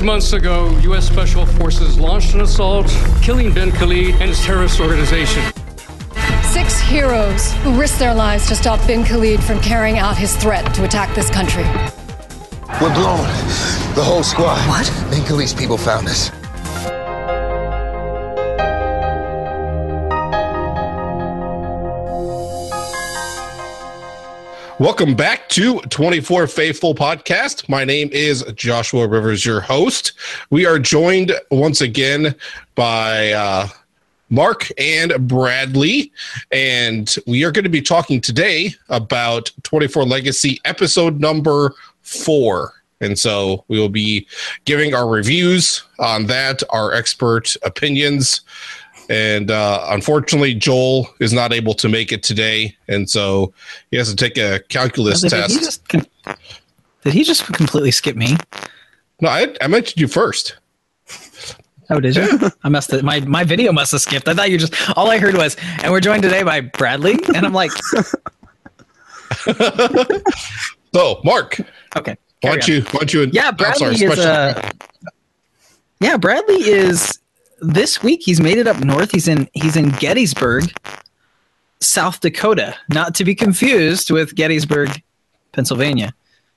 Six months ago, U.S. Special Forces launched an assault, killing bin Khalid and his terrorist organization. Six heroes who risked their lives to stop bin Khalid from carrying out his threat to attack this country. We're blown. The whole squad. What? Bin Khalid's people found us. Welcome back to 24 Faithful Podcast. My name is Joshua Rivers, your host. We are joined once again by uh, Mark and Bradley, and we are going to be talking today about 24 Legacy episode number four. And so we will be giving our reviews on that, our expert opinions. And uh, unfortunately, Joel is not able to make it today. And so he has to take a calculus Did test. he just, did he just completely skip me? no, I, I mentioned you first. Oh, did you? I must have my my video must have skipped. I thought you just all I heard was, and we're joined today by Bradley, and I'm like, So, Mark, okay. Why don't on. you? Why don't you? Yeah, Bradley sorry, is. Uh, yeah, Bradley is. This week he's made it up north. He's in he's in Gettysburg, South Dakota, not to be confused with Gettysburg, Pennsylvania.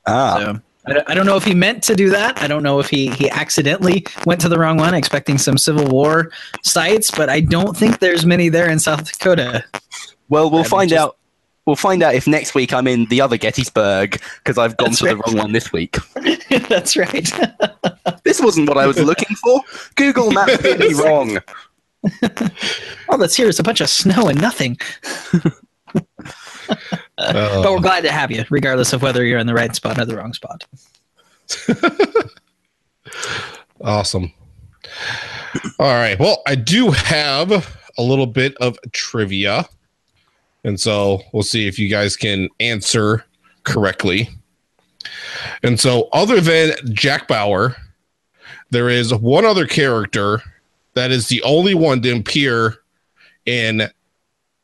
Ah, So I don't, know if he meant to do that. I don't know if he he accidentally went to the wrong one, expecting some Civil War sites. But I don't think there's many there in South Dakota. well, we'll I find just- out. We'll find out if next week I'm in the other Gettysburg because I've gone That's to the wrong one this week. That's right. This wasn't what I was looking for. Google Maps did me wrong. All that's here is a bunch of snow and nothing. Uh, But we're glad to have you, regardless of whether you're in the right spot or the wrong spot. Awesome. All right. Well, I do have a little bit of trivia. And so we'll see if you guys can answer correctly. And so, other than Jack Bauer, there is one other character that is the only one to appear in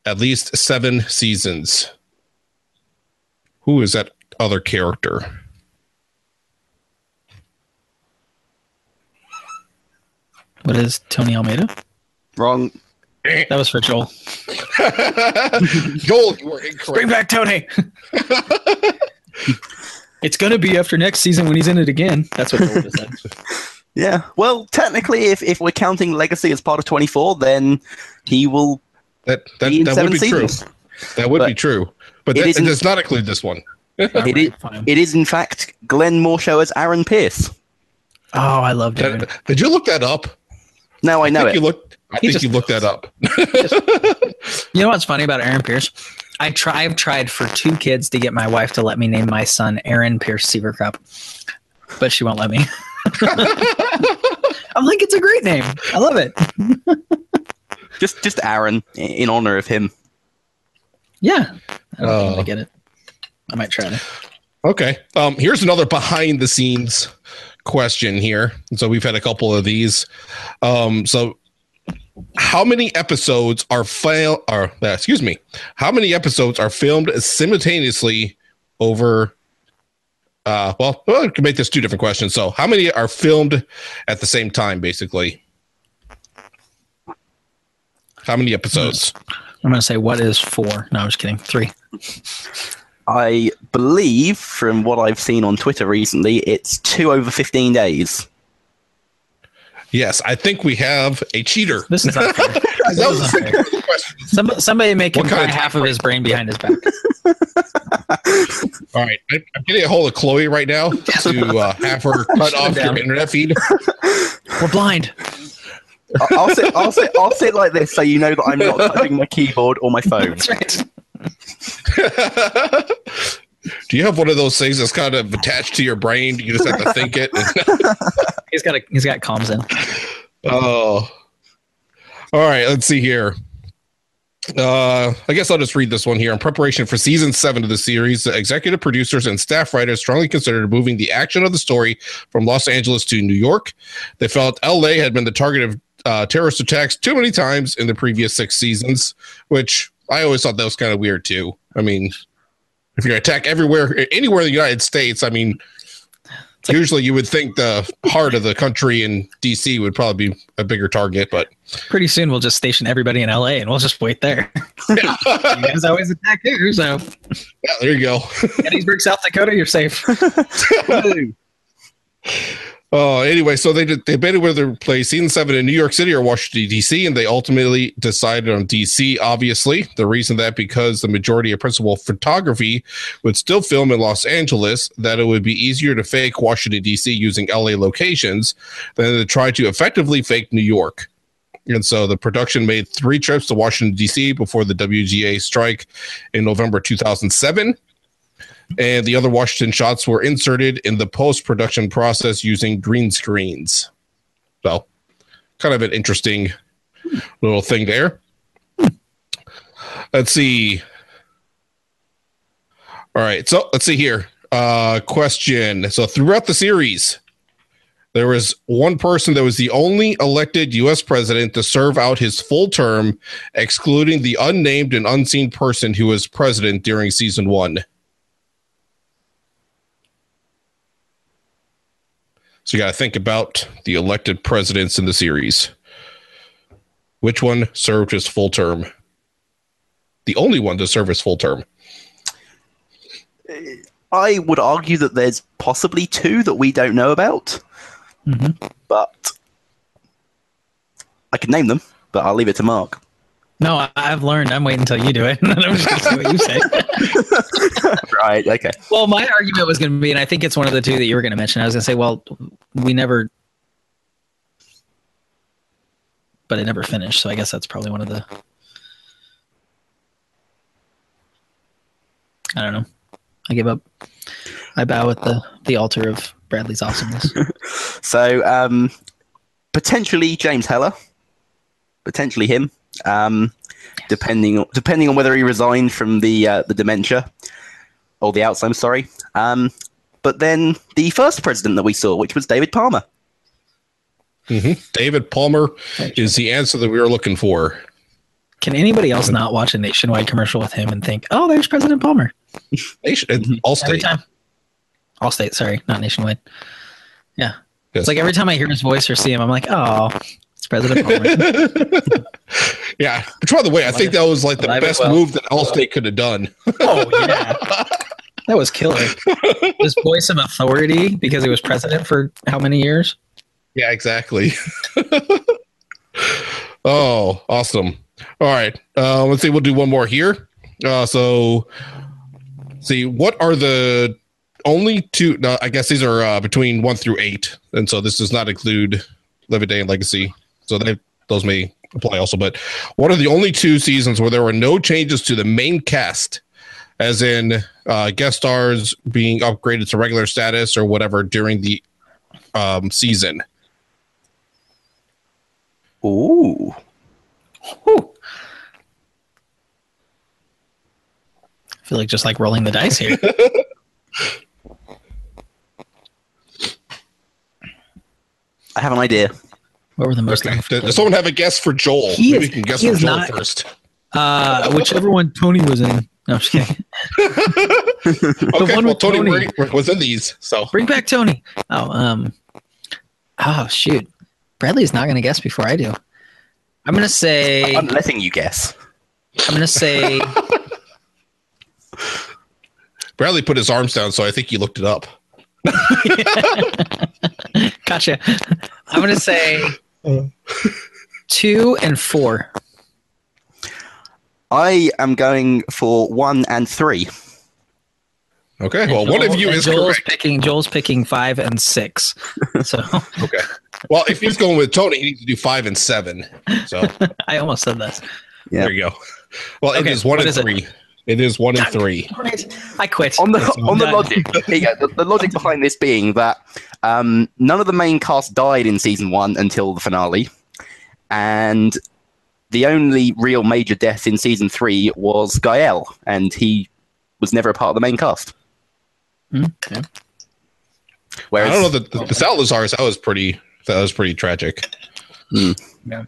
at least seven seasons. Who is that other character? What is Tony Almeida? Wrong. That was for Joel. Joel, you were incorrect. Bring back Tony. it's gonna be after next season when he's in it again. That's what Joel just said. Yeah. Well, technically, if, if we're counting Legacy as part of 24, then he will That that, be in that seven would be seasons. true. That would be true. But it that, it isn't- does not include this one. it, is, it is, in fact, Glenn Morshower as Aaron Pierce. Oh, I love David. That- did you look that up? No, I know think it. you looked. I He think just- you looked that up. You know what's funny about Aaron Pierce? I try, I've tried for two kids to get my wife to let me name my son Aaron Pierce Seaver Seavercrop, but she won't let me. I'm like, it's a great name. I love it. Just just Aaron, in honor of him. Yeah. I don't think Oh. I get it. I might try to. Okay. Um, here's another behind the scenes question here. So we've had a couple of these. Um, so how many episodes are fail or uh, excuse me, how many episodes are filmed simultaneously over uh well, well, I can make this two different questions. So how many are filmed at the same time basically? How many episodes? I'm going to say, what is four? No, I'm just kidding. Three. I believe, from what I've seen on Twitter recently, it's two over 15 days. Yes, I think we have a cheater. This is not fair. that was the is second part of the question. Somebody, somebody make him What kind of half of his brain behind his back. All right, I, I'm getting a hold of Chloe right now to uh, have her cut off your internet feed. We're blind. I- I'll say, I'll say, I'll say it like this, so you know that I'm not touching my keyboard or my phone. That's right. Do you have one of those things that's kind of attached to your brain? You just have to think it. He's got a, he's got comms in. oh, all right. Let's see here. Uh, I guess I'll just read this one here. In preparation for season seven of the series, the executive producers and staff writers strongly considered moving the action of the story from Los Angeles to New York. They felt LA had been the target of uh, terrorist attacks too many times in the previous six seasons, which I always thought that was kind of weird too. I mean, if you're going attack everywhere, anywhere in the United States, I mean, Usually, you would think the heart of the country in DC would probably be a bigger target, but Pretty soon we'll just station everybody in LA and we'll just wait there. yeah, you guys always attack here, so yeah, there you go. Gettysburg, South Dakota, you're safe. Oh, anyway, so they did, they debated whether to play season seven in New York City or Washington D.C., and they ultimately decided on D.C. Obviously, the reason that because the majority of principal photography would still film in Los Angeles, that it would be easier to fake Washington D.C. using L.A. locations than to try to effectively fake New York. And so the production made three trips to Washington D.C. before the WGA strike in November 2007 and the other Washington shots were inserted in the post production process using green screens. So, kind of an interesting little thing there. Let's see. All right, so let's see here. Uh, question. So, throughout the series, there was one person that was the only elected U.S. president to serve out his full term, excluding the unnamed and unseen person who was president during season one. So you got to think about the elected presidents in the series. Which one served his full term? The only one to serve his full term. I would argue that there's possibly two that we don't know about, mm-hmm. but I could name them, but I'll leave it to Mark. No, I've learned. I'm waiting until you do it, and then I'm just gonna see what you say. right, okay. Well, my argument was going to be, and I think it's one of the two that you were going to mention. I was going to say, well, we never, but it never finished. So I guess that's probably one of the. I don't know. I give up. I bow at the the altar of Bradley's awesomeness. So, um, potentially James Heller, potentially him, um, depending depending on whether he resigned from the uh, the dementia or the Alzheimer's. Sorry. Um, but then the first president that we saw, which was David Palmer. David Palmer is the answer that we were looking for. Can anybody else not watch a nationwide commercial with him and think, "Oh, there's President Palmer"? Nation, all Every state. time. All state, sorry, not nationwide. Yeah. Yes. It's like every time I hear his voice or see him, I'm like, oh, it's President. Yeah. Which, by the way, I think that was like the best well. move that Allstate could have done. oh, yeah. That was killer. This voice of authority because he was president for how many years? Yeah, exactly. oh, awesome. All right. Uh, let's see. We'll do one more here. Uh, so, see, what are the only two? No, I guess these are uh, between one through eight. And so this does not include Live Another Day and Legacy. So they, those may apply also. But what are the only two seasons where there were no changes to the main cast? As in uh, guest stars being upgraded to regular status or whatever during the um, season. Ooh. Whew. I feel like just like rolling the dice here. I have an idea. What were the most Okay. Does, does someone have a guess for Joel? He Maybe is- we can guess for Joel not- first. uh whichever one Tony was in. No, I'm just kidding. Okay, one well, with Tony, Tony. Tony. was in these, so Bring back Tony. Oh, um Oh shoot. Bradley's not gonna guess before I do. I'm gonna say I'm letting you guess. I'm gonna say Bradley put his arms down, so I think he looked it up. gotcha. I'm gonna say two and four. I am going for one and three. Okay, well, one of you and is Joel's correct. picking Joel's picking five and six. So Okay, well, if he's going with Tony, he needs to do five and seven. So I almost said this. Yeah. there you go. Well, Okay, it is one and is three. It is one in three. I quit. on the on the logic, here you go. The, the logic behind this being that um, none of the main cast died in season one until the finale, and the only real major death in season three was Gael, and he was never a part of the main cast. Hmm, yeah. Whereas I don't know the, the, the Salazar's. That was pretty. That was pretty tragic. Hmm. Yeah.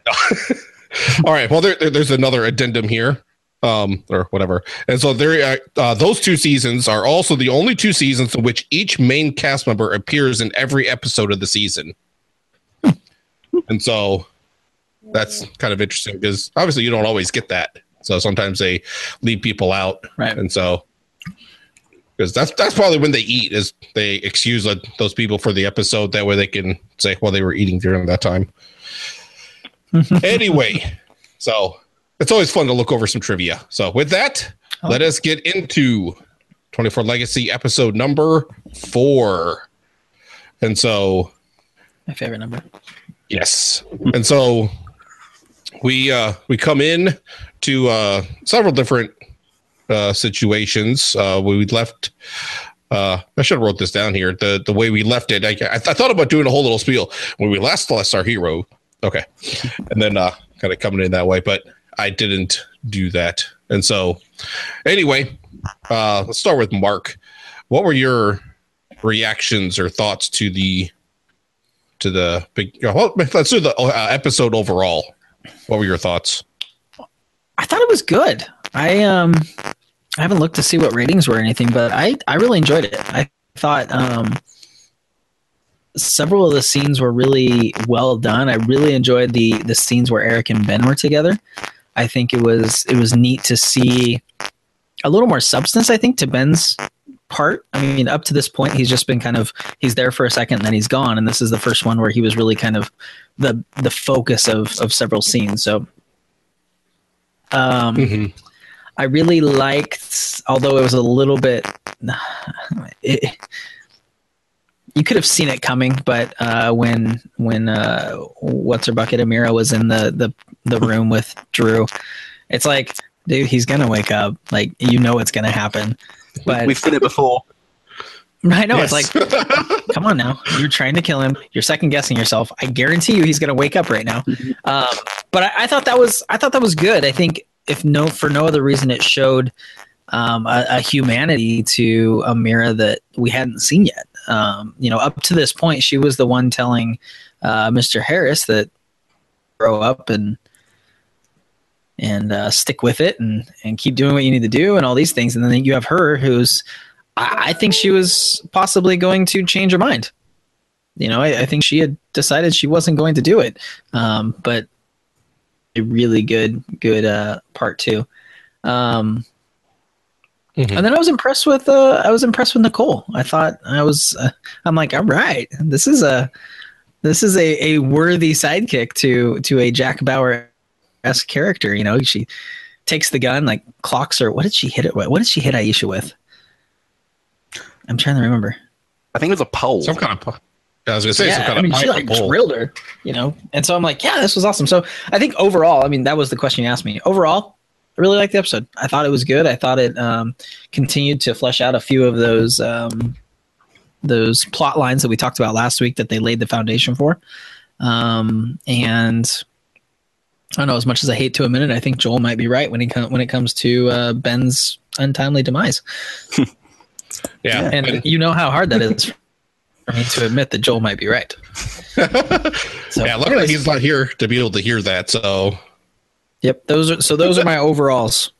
All right. Well, there, there- there's another addendum here. Um, or whatever. And so there, uh, those two seasons are also the only two seasons in which each main cast member appears in every episode of the season. and so that's kind of interesting because obviously you don't always get that. So sometimes they leave people out, Right. And so because that's that's probably when they eat is they excuse uh, those people for the episode that way they can say well they were eating during that time. anyway, so it's always fun to look over some trivia. So with that, let us get into 24 Legacy episode number four. And so My favorite number. Yes. And so we uh we come in to uh several different uh situations. Uh we left uh I should have wrote this down here. The the way we left it. I I, I thought about doing a whole little spiel when we last lost our hero. Okay. And then uh kind of coming in that way, but I didn't do that. And so anyway, uh let's start with Mark. What were your reactions or thoughts to the to the big. Well, let's do the uh, episode overall. What were your thoughts? I thought it was good. I um I haven't looked to see what ratings were or anything, but I I really enjoyed it. I thought um several of the scenes were really well done. I really enjoyed the the scenes where Eric and Ben were together. I think it was it was neat to see a little more substance. I think to Ben's part. I mean, up to this point, he's just been kind of he's there for a second and then he's gone, and this is the first one where he was really kind of the the focus of of several scenes. So, um, Mhm. I really liked, although it was a little bit. It, you could have seen it coming, but uh, when when uh, what's her bucket Amira was in the the the room with Drew, it's like, dude, he's gonna wake up. Like you know it's gonna happen. But We've seen it before. I know Yes. it's like, come on now, you're trying to kill him. You're second guessing yourself. I guarantee you, he's gonna wake up right now. Um, but I, I thought that was I thought that was good. I think if no for no other reason, it showed um, a, a humanity to Amira that we hadn't seen yet. Um, you know, up to this point, she was the one telling uh, Mr. Harris that grow up and and uh, stick with it and and keep doing what you need to do and all these things. And then you have her, who's I, I think she was possibly going to change her mind. You know, I, I think she had decided she wasn't going to do it. Um, but a really good good uh, part too. Um, Mhm. And then I was impressed with uh, I was impressed with Nicole. I thought I was uh, I'm like all right, this is a this is a, a worthy sidekick to to a Jack Bauer esque character. You know, she takes the gun, like clocks her. What did she hit it with? What did she hit Aisha with? I'm trying to remember. I think it was a pole. Some kind of. po- I was gonna say some kind I mean, of she like or bowl. drilled her, you know. And so I'm like, yeah, this was awesome. So I think overall, I mean, that was the question you asked me. Overall, I really liked the episode. I thought it was good. I thought it um, continued to flesh out a few of those um, those plot lines that we talked about last week that they laid the foundation for. Um, and I don't know. As much as I hate to admit it, I think Joel might be right when he com- when it comes to uh, Ben's untimely demise. Yeah, And and- you know how hard that is for me to admit that Joel might be right. So, yeah. Luckily, anyways. he's not here to be able to hear that. So Yep, those are so those are my overalls.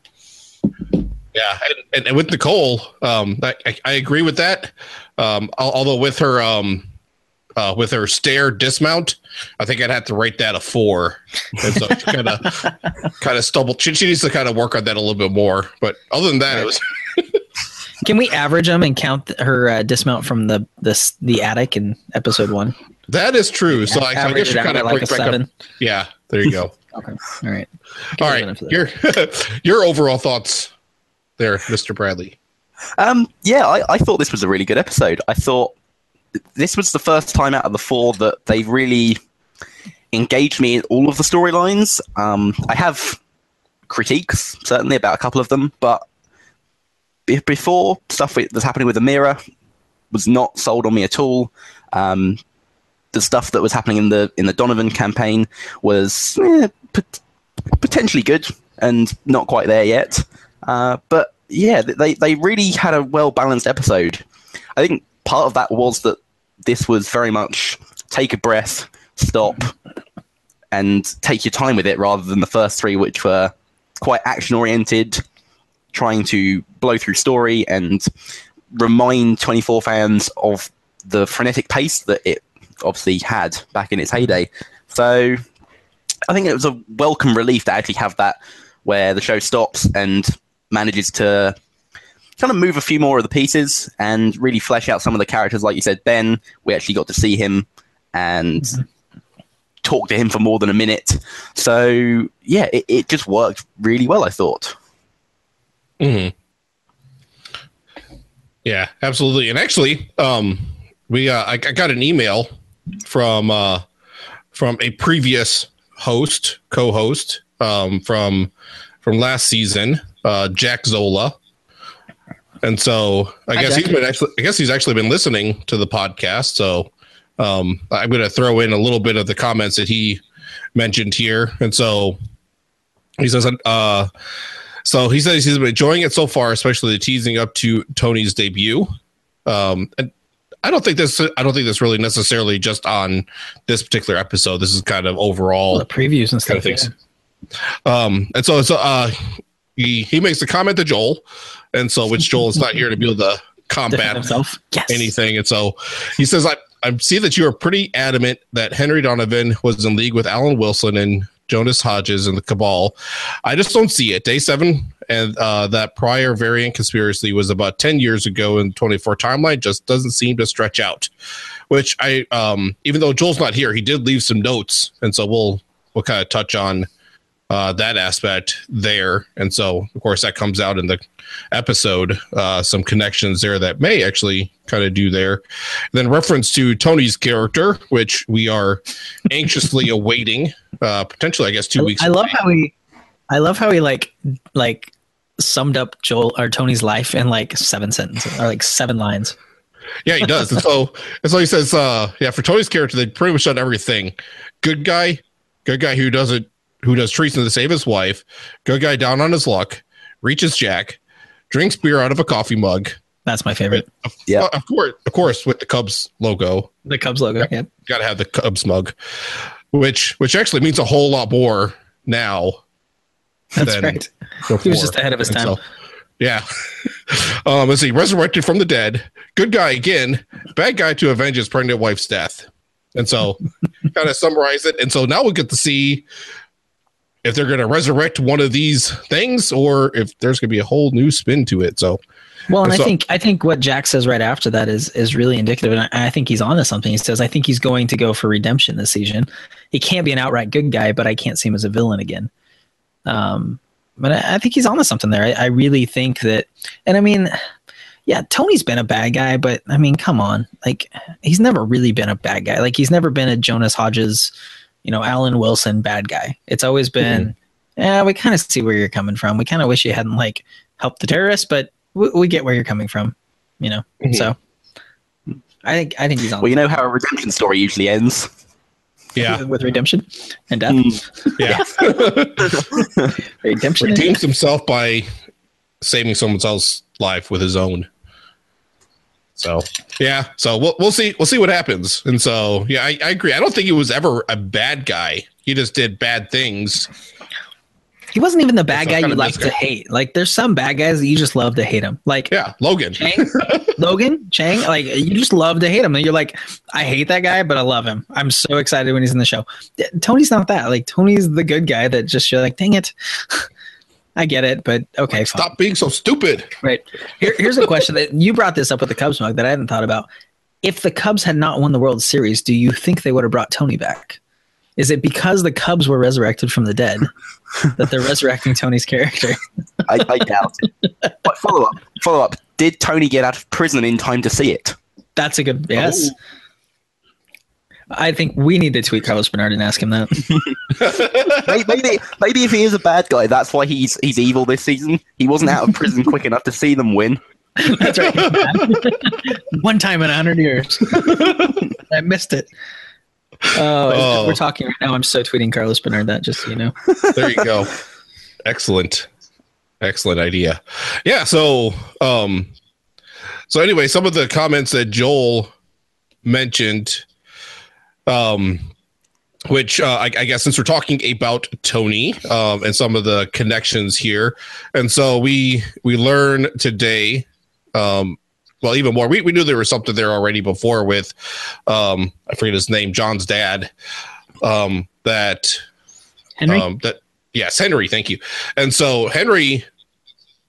yeah, and, and, with Nicole, um, I, I, agree with that. Um, although with her, um, uh, with her stair dismount, I think I'd have to rate that a four. And so kind of, kind of stumbled. She, she needs to kind of work on that a little bit more. But other than that, it was Can we average them and count her uh, dismount from the this the attic in episode one? that is true. So I, I guess you kind of like a back up. Yeah, there you go. Okay, all right. All Give it a right, your your overall thoughts there, Mr. Bradley. Um, yeah, I, I thought this was a really good episode. I thought this was the first time out of the four that they really engaged me in all of the storylines. Um, I have critiques, certainly, about a couple of them, but be- before stuff that's happening with Amira was not sold on me at all. Um, the stuff that was happening in the in the Donovan campaign was eh, pot- potentially good and not quite there yet. Uh, but yeah, they they really had a well balanced episode. I think part of that was that this was very much take a breath, stop, and take your time with it, rather than the first three, which were quite action oriented, trying to blow through story and remind 24 fans of the frenetic pace that it obviously had back in its heyday. So I think it was a welcome relief to actually have that where the show stops and manages to kind of move a few more of the pieces and really flesh out some of the characters. Like you said, Ben, we actually got to see him and talk to him for more than a minute. So yeah, it, it just worked really well, I thought. hmm Yeah, absolutely. And actually, um, we uh, I, I got an email from uh, from a previous host, co-host um, from from last season, uh, Jack Zola. And so I Hi, guess Jack. he's been actually I guess he's actually been listening to the podcast. So um, I'm going to throw in a little bit of the comments that he mentioned here. And so he says, uh, so he says he's been enjoying it so far, especially the teasing up to Tony's debut. Um, and I don't think this. I don't think this really necessarily just on this particular episode. This is kind of overall the previews and kind of stuff. things. Um, and so, so uh, he he makes a comment to Joel, and so which Joel is not here to be able to combat himself. Yes. anything. And so he says, I, I see that you are pretty adamant that Henry Donovan was in league with Alan Wilson and Jonas Hodges and the Cabal. I just don't see it. Day seven and uh, that prior variant conspiracy was about 10 years ago in 24 timeline just doesn't seem to stretch out. Which I, um, even though Joel's not here, he did leave some notes. And so we'll, we'll kind of touch on uh, that aspect there. And so, of course, that comes out in the episode. Uh, some connections there that may actually kind of do there. then reference to Tony's character, which we are anxiously awaiting. Uh, potentially, I guess, two weeks. I love away. how he, I love how he like like summed up Joel or Tony's life in like seven sentences or like seven lines. Yeah, he does. and so, and so he says, uh, yeah, for Tony's character, they pretty much done everything. Good guy, good guy who doesn't, who does treason to save his wife. Good guy down on his luck, reaches Jack, drinks beer out of a coffee mug. That's my favorite. Yeah. Uh, of course, of course, with the Cubs logo. The Cubs logo. Yeah. Got to have the Cubs mug, which which actually means a whole lot more now. That's than right. Before. He was just ahead of his And time. so- yeah. um, let's see. Resurrected from the dead. Good guy again. Bad guy to avenge his pregnant wife's death. And so, kind of summarize it. And so now we get to see if they're going to resurrect one of these things or if there's going to be a whole new spin to it. So, Well, and So- I think I think what Jack says right after that is is really indicative, and I, I think he's onto something. He says, "I think he's going to go for redemption this season. He can't be an outright good guy, but I can't see him as a villain again." Um, but I, I think he's onto something there. I, I really think that, and I mean, yeah, Tony's been a bad guy, but I mean, come on, like he's never really been a bad guy. Like he's never been a Jonas Hodges, you know, Alan Wilson bad guy. It's always been, yeah, we kind of see where you're coming from. We kind of wish you hadn't like helped the terrorists, but we, we get where you're coming from, you know. Mhm. So I think I think he's on Well, you know how a redemption story usually ends. yeah. with redemption and death. Mm. Yeah. Redemption. Redeems himself by saving someone else's life with his own. So yeah, so we'll we'll see we'll see what happens. And so yeah, I, I agree. I don't think he was ever a bad guy. He just did bad things. He wasn't even the bad guy you kinda like to hate. Like there's some bad guys that you just love to hate him. Like Yeah, Logan. Chang, Logan, Chang. Like you just love to hate him. And you're like, I hate that guy, but I love him. I'm so excited when he's in the show. Tony's not that. Like Tony's the good guy that just you're like, dang it. I get it, but okay, fine. Stop being so stupid. Right. Here, here's a question that you brought this up with the Cubs mug that I hadn't thought about. If the Cubs had not won the World Series, do you think they would have brought Tony back? Is it because the Cubs were resurrected from the dead that they're resurrecting Tony's character? I, I doubt it. But follow up, follow up. Did Tony get out of prison in time to see it? That's a good yes. Oh. I think we need to tweet Carlos Bernard and ask him that. Maybe, maybe, maybe if he is a bad guy, that's why he's he's evil this season. He wasn't out of prison quick enough to see them win. That's right. One time in a hundred years. I missed it. Oh, Oh. we're talking right now. I'm so tweeting Carlos Bernard that just so you know. There you go. Excellent. Excellent idea. Yeah, so um so anyway, some of the comments that Joel mentioned um which uh, I, I, guess since we're talking about Tony um, and some of the connections here, and so we we learn today, um, well, even more. We, we knew there was something there already before with, um, I forget his name, John's dad, um, that Henry. Um, that yes, Henry. Thank you. And so Henry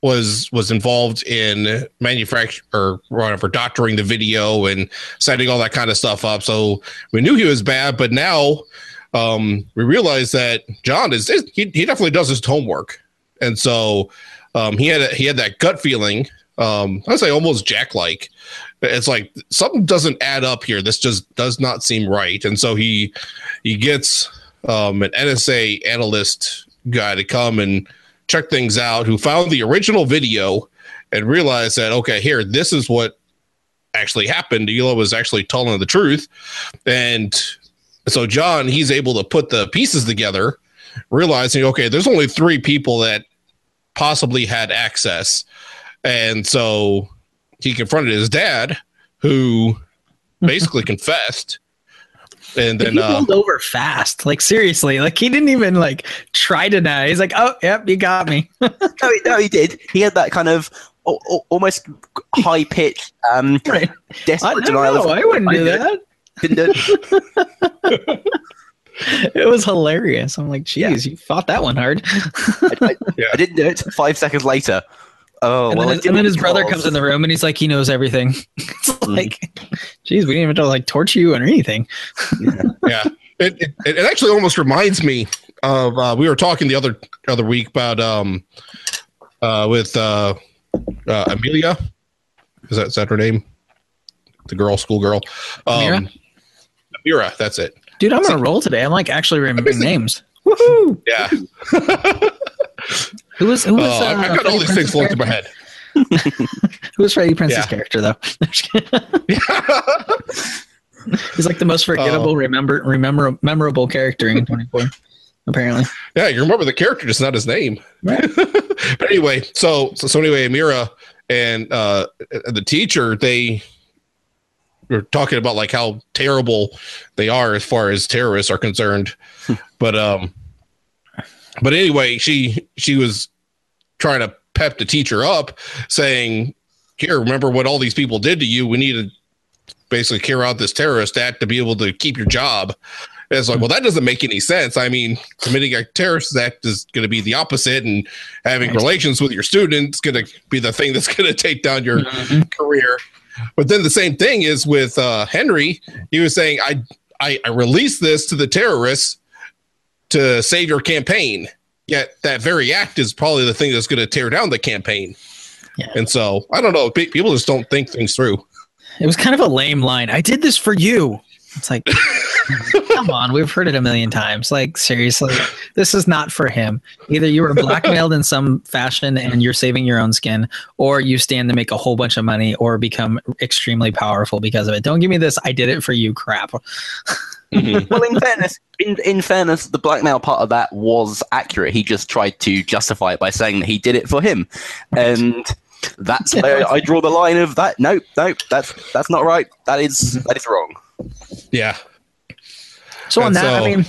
was was involved in manufacture or whatever doctoring the video and setting all that kind of stuff up. So we knew he was bad, but now um, we realized that John is he, he definitely does his homework, and so um, he had a, he had that gut feeling. Um, I say almost Jack like. It's like something doesn't add up here. This just does not seem right, and so he he gets um, an NSA analyst guy to come and check things out who found the original video and realized that okay here this is what actually happened. Hila was actually telling the truth. And so john he's able to put the pieces together realizing okay there's only three people that possibly had access. And so he confronted his dad who basically confessed and then he uh, rolled over fast. Like seriously, like he didn't even like try to deny. He's like, "Oh, yep, you got me." no, he, no, he did. He had that kind of o- o- almost high pitched, um, right. desperate I, denial. know, of, I wouldn't I do that. Didn't do. It was hilarious. I'm like, "Geez, you fought that one hard." I, I, Yeah. I didn't do it. Five seconds later. Oh, and, well, then his, and then his brother because- comes in the room and he's like, he knows everything. it's Mm-hmm. like, geez, we didn't even have to like torture you or anything. yeah it, it, it actually almost reminds me of uh, we were talking the other other week about um uh with uh, uh amelia is that is that her name the girl school girl um Amira? Amira, that's it Dude, I'm on a roll today. I'm like actually remembering names. Woohoo! yeah Who was who was uh, uh, i've got all these things flowing through my head Who was Freddie Prinze's Yeah. character though? He's like the most forgettable, Oh. remember, remember, memorable character in 24. apparently, yeah you remember the character just not his name Right. but anyway so, so so anyway amira and uh the teacher they were talking about like how terrible they are as far as terrorists are concerned but um but anyway she she was trying to pep the teacher up saying here remember what all these people did to you. We need to basically carry out this terrorist act to be able to keep your job. And it's like well that doesn't make any sense. I mean committing a terrorist act is going to be the opposite and having relations with your students going to be the thing that's going to take down your Mhm. career. But then the same thing is with uh, henry. He was saying I, I i released this to the terrorists to save your campaign yet that very act is probably the thing that's going to tear down the campaign Yeah. and so i don't know people just don't think things through it was kind of a lame line. I did this for you. It's like, come on, we've heard it a million times. Like, seriously, this is not for him. Either you were blackmailed in some fashion and you're saving your own skin, or you stand to make a whole bunch of money or become extremely powerful because of it. Don't give me this. I did it for you crap. Mm-hmm. well, in fairness, in, in fairness, the blackmail part of that was accurate. He just tried to justify it by saying that he did it for him, and that's where I draw the line of that. Nope, nope, that's that's not right. That is mm-hmm. that is wrong. Yeah So on And that, I mean,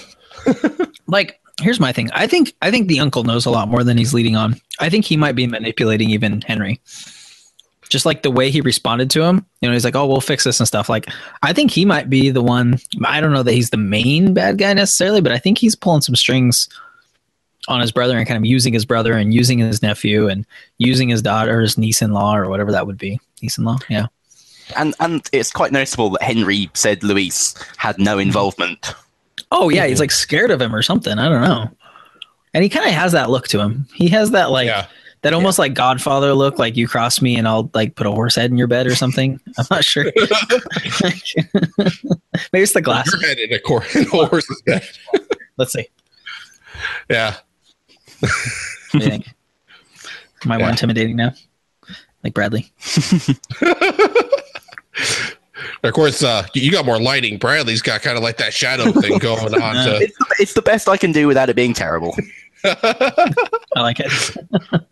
like, here's my thing. I think I think the uncle knows a lot more than he's leading on. I think he might be manipulating even Henry. Just like the way he responded to him, you know, he's like, "Oh, we'll fix this and stuff." Like, I think he might be the one. I don't know that he's the main bad guy necessarily, but I think he's pulling some strings on his brother and kind of using his brother and using his nephew and using his daughter's niece-in-law or whatever that would be. Niece-in-law, yeah. And and it's quite noticeable that Henry said Luis had no involvement. Oh yeah, he's like scared of him or something. I don't know. And he kind of has that look to him. He has that like yeah that almost like Godfather look, like you cross me and I'll like put a horse head in your bed or something. I'm not sure. Maybe it's the glass. your head in a, cor- in a horse's bed Let's see. yeah What do you think? Am I more intimidating now? Like Bradley. Of course uh you got more lighting bradley's got kind of like that shadow thing going on to, It's the, it's the best I can do without it being terrible. I like it.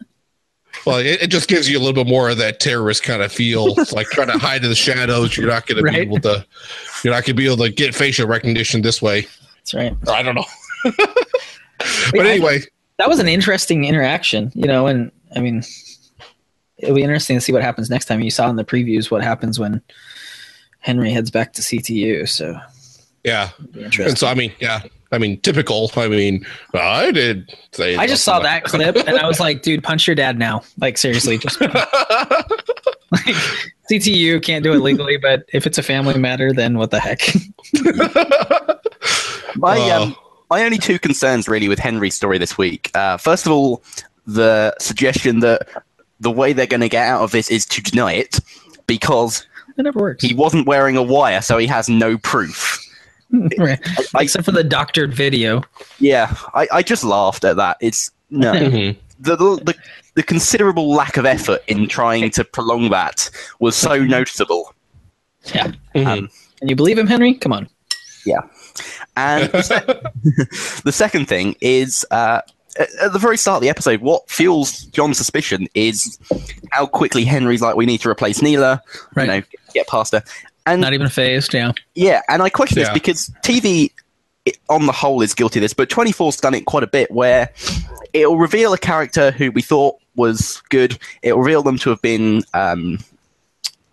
Well, it, it just gives you a little bit more of that terrorist kind of feel. It's like trying to hide in the shadows. You're not going to be able to. You're not going to be able to get facial recognition this way. That's right. Or I don't know. but Yeah, I- anyway, that was an interesting interaction, you know, and I mean, it'll be interesting to see what happens next time. You saw in the previews what happens when Henry heads back to CTU, so yeah. And so I mean, yeah. I mean, typical. I mean, I did say. I just saw that clip and I was like, dude, punch your dad now. Like seriously, just like CTU can't do it legally, but if it's a family matter, then what the heck? My Oh. um, my only two concerns really with Henry's story this week. Uh, first of all, the suggestion that the way they're going to get out of this is to deny it because It never works. he wasn't wearing a wire, so he has no proof. Right. I- Except for the doctored video. Yeah, I, I just laughed at that. It's no Mhm. the, the the the considerable lack of effort in trying to prolong that was so noticeable. Yeah. Mhm. Um, And you believe him, Henry? Come on. Yeah. And the, sec- the second thing is uh, at the very start of the episode, what fuels John's suspicion is how quickly Henry's like, we need to replace Nilaa, Right. you know, get past her. And Not even phased. Yeah. yeah, and I question this because TV i- on the whole is guilty of this, but 24's done it quite a bit where it'll reveal a character who we thought was good, it'll reveal them to have been um,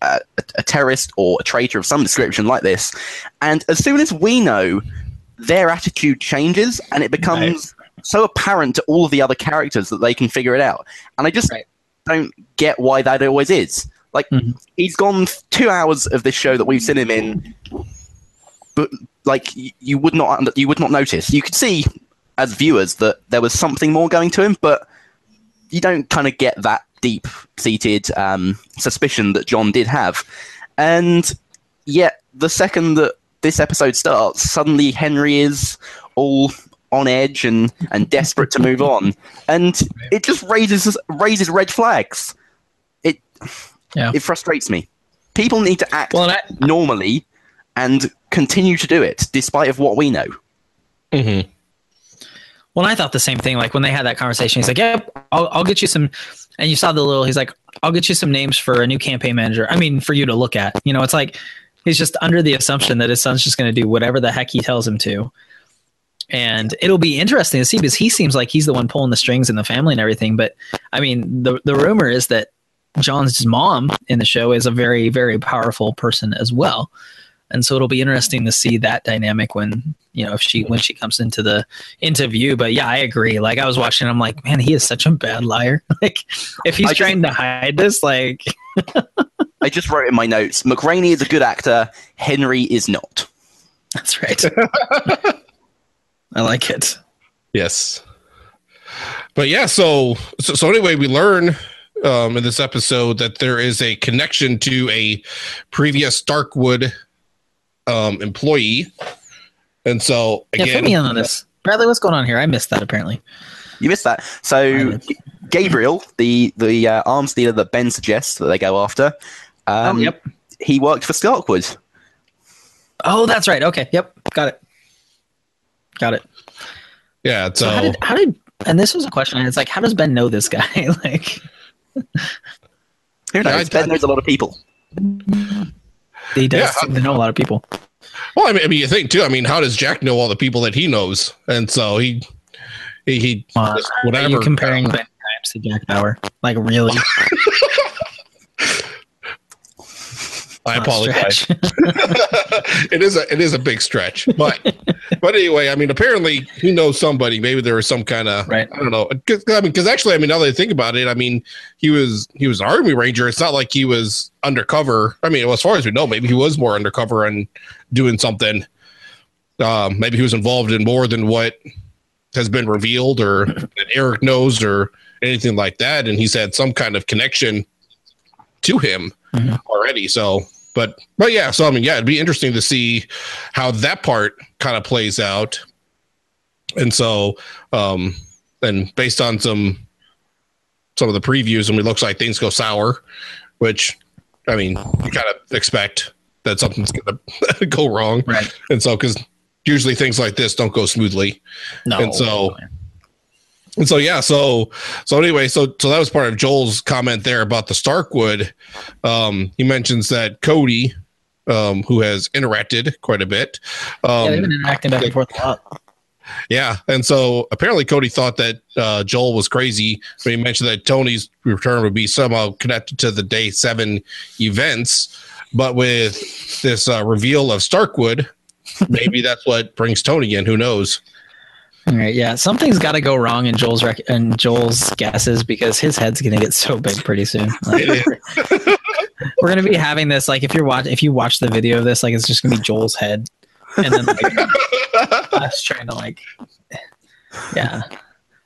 a, a terrorist or a traitor of some description like this, and as soon as we know, their attitude changes and it becomes so apparent to all of the other characters that they can figure it out. And I just Right. don't get why that always is. Like Mhm. he's gone two hours of this show that we've seen him in, but like you would not you would not notice. You could see as viewers that there was something more going to him, but you don't kind of get that deep seated um, suspicion that John did have. And yet, the second that this episode starts, suddenly Henry is all on edge and, and desperate to move on, and it just raises raises red flags. It Yeah. it frustrates me. People need to act Well, I, normally and continue to do it despite of what we know. Mhm. Well, I thought the same thing. Like when they had that conversation, he's like, "Yep, I'll, I'll get you some." And you saw the little. He's like, "I'll get you some names for a new campaign manager." I mean, for you to look at. You know, it's like he's just under the assumption that his son's just going to do whatever the heck he tells him to. And it'll be interesting to see because he seems like he's the one pulling the strings in the family and everything. But I mean, the the rumor is that John's mom in the show is a very very powerful person as well. And so it'll be interesting to see that dynamic when you know if she when she comes into the interview. But yeah, I agree. Like I was watching, I'm like, man, he is such a bad liar. like if he's I just- trying to hide this, like I just wrote in my notes McRaney is a good actor, Henry is not. that's right. I like it. Yes. But yeah, so so, so anyway, we learn um, in this episode that there is a connection to a previous Starkwood um, employee, and so Yeah, again, put me in on this, Bradley. What's going on here? I missed that apparently. You missed that. So did. Gabriel, the the uh, arms dealer that Ben suggests that they go after, um, oh, yep. he worked for Starkwood. Oh, that's right. Okay. Yep. Got it. Got it. yeah. So, So how did how did and this was a question. It's like, how does Ben know this guy? like Who knows? I- ben knows a lot of people. he does Yeah. seem to know a lot of people. well, I mean, I mean, you think too. I mean, how does Jack know all the people that he knows? And so he, he, he Uh, just Are whatever. you comparing Ben Grimes to Jack Bauer? Like really? I Not apologize. it is a it is a big stretch, but but anyway, I mean, apparently he knows somebody. Maybe there was some kind of Right. I don't know. 'Cause- I mean, because actually, I mean, now that I think about it, I mean, he was he was an army ranger. It's not like he was undercover. I mean, as far as we know, maybe he was more undercover and doing something. Um, maybe he was involved in more than what has been revealed or that Eric knows or anything like that. And he's had some kind of connection to him Mhm. already. So, but, but yeah, so I mean, yeah, it'd be interesting to see how that part kind of plays out. And so, um, and based on some, some of the previews, and it looks like things go sour, which I mean, you kind of expect that something's going to go wrong. right. And so, because usually things like this don't go smoothly. No. And so- And so yeah, so so anyway, so so that was part of Joel's comment there about the Starkwood. Um, he mentions that Cody um, who has interacted quite a bit. Um, yeah, they've been interacting back and forth a lot. Yeah, and so apparently Cody thought that uh, Joel was crazy when he mentioned that Tony's return would be somehow connected to the day seven events. But with this uh, reveal of Starkwood, maybe that's what brings Tony in. Who knows? All right, yeah, something's got to go wrong in Joel's rec- in Joel's guesses because his head's gonna get so big pretty soon. Like, we're gonna be having this like if you're watch if you watch the video of this, like it's just gonna be Joel's head, and then like us trying to like, yeah.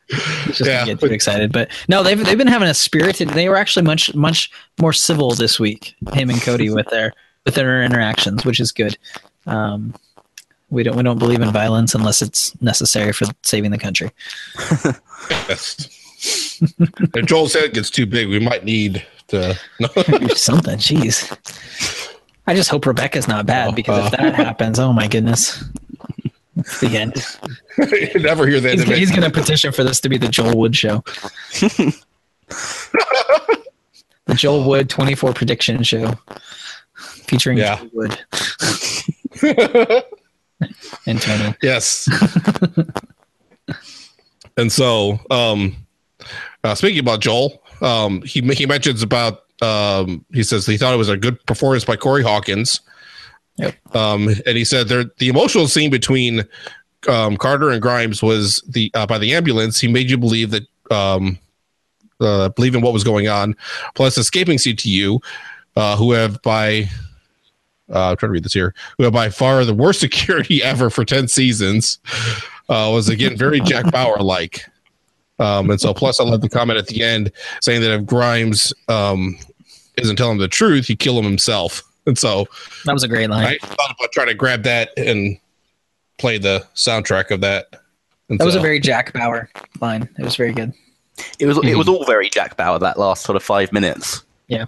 It's just Yeah. get too excited, but no, they've they've been having a spirited. They were actually much much more civil this week. Him and Cody with their with their interactions, which is good. Um, we don't we don't believe in violence unless it's necessary for saving the country. If Joel's head gets too big, we might need to. Something, jeez. I just hope Rebecca's not bad because if Uh. that happens, oh my goodness, it's the end. you never hear that. He's, he's going to petition for this to be the Joel Wood show. the Joel Wood 24 prediction show featuring Yeah. Joel Wood and Tony. Yes. and so, um, uh, speaking about Joel, um, he he mentions about um, he says he thought it was a good performance by Corey Hawkins. Yep. Um, and he said there the emotional scene between um, Carter and Grimes was the uh, by the ambulance. He made you believe that um, uh, believe in what was going on. Plus, escaping CTU, uh, who have by uh, I'm trying to read this here, who have by far the worst security ever for 10 seasons, uh, was again very Jack Bauer like. Um, and so, plus, I love the comment at the end saying that if Grimes um, isn't telling the truth, he'd kill him himself. And so, That was a great line. I thought about trying to grab that and play the soundtrack of that. And That was a very Jack Bauer line. It was very good. It was it Mm-hmm. was all very Jack Bauer that last sort of five minutes. Yeah.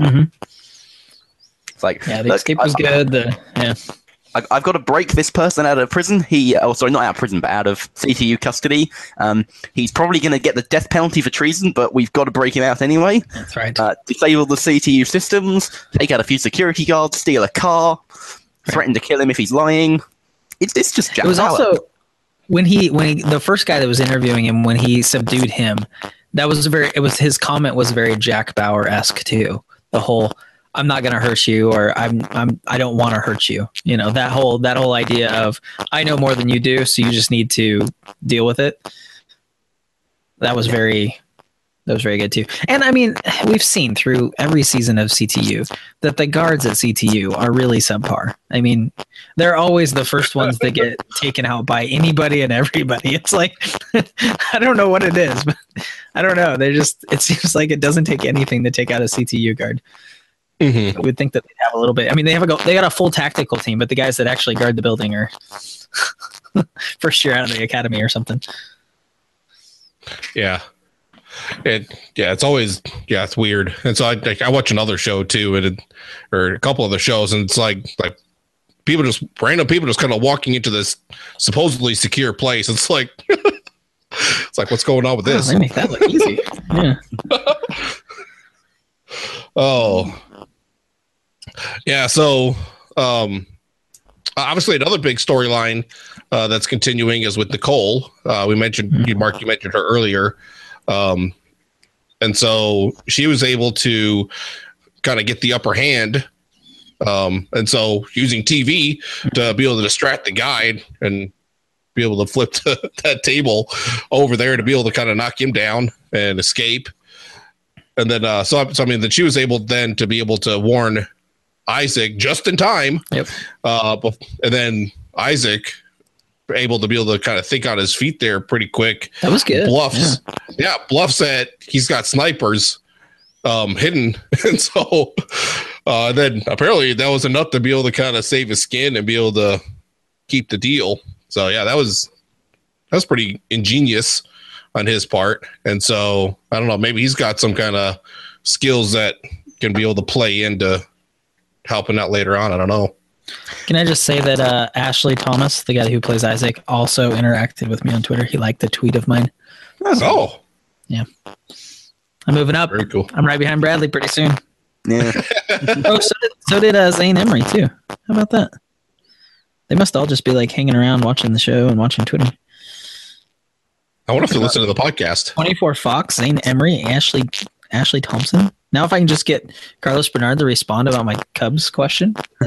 hmm It's like Yeah, the look, escape was I, good. The yeah. I, I've got to break this person out of prison. He, oh, sorry, not out of prison, but out of CTU custody. Um, he's probably going to get the death penalty for treason, but we've got to break him out anyway. That's right. Uh, disable the CTU systems, take out a few security guards, steal a car, threaten to kill him if he's lying. It's, it's just Jack it was Bauer. also when he when he, the first guy that was interviewing him when he subdued him that was very it was his comment was very jack bauer esque too the whole i'm not going to hurt you or i'm i'm i don't want to hurt you you know that whole that whole idea of i know more than you do so you just need to deal with it that was very that was very good too and i mean we've seen through every season of ctu that the guards at ctu are really subpar i mean they're always the first ones that get taken out by anybody and everybody. It's like I don't know what it is, but I don't know. They just it seems like it doesn't take anything to take out a CTU guard. Mhm. I would think that they have a little bit. I mean, they have a go- they got a full tactical team, but the guys that actually guard the building are first year out of the academy or something. Yeah. It yeah, it's always yeah, it's weird. And so I like, I watch another show too, and it, or a couple of the shows, and it's like like people just random people just kind of walking into this supposedly secure place. It's like it's like what's going on with this? they make that look easy. Yeah. Oh, yeah. So, um, obviously, another big storyline uh, that's continuing is with Nicole. Uh, we mentioned you, Mark. You mentioned her earlier, um, and so she was able to kind of get the upper hand. Um, and so using TV to be able to distract the guy and be able to flip to that table over there to be able to kind of knock him down and escape and then uh so, so i mean that she was able then to be able to warn isaac just in time Yep. uh and then isaac able to be able to kind of think on his feet there pretty quick That was good. bluffs yeah. bluffs that he's got snipers um hidden and so uh then apparently that was enough to be able to kind of save his skin and be able to keep the deal so yeah that was that was pretty ingenious on his part and so i don't know maybe he's got some kind of skills that can be able to play into helping out later on i don't know Can I just say that uh, Ashley Thomas, the guy who plays Isaac, also interacted with me on Twitter. He liked the tweet of mine. That's oh yeah. I'm moving up. very cool I'm right behind Bradley pretty soon. Yeah. oh, so did, So did uh, Zane Emery too. How about that? They must all just be like hanging around watching the show and watching Twitter. I wonder if they listen to the podcast. 24 Fox, Zane Emery, Ashley Ashley Thompson. Now if I can just get Carlos Bernard to respond about my Cubs question,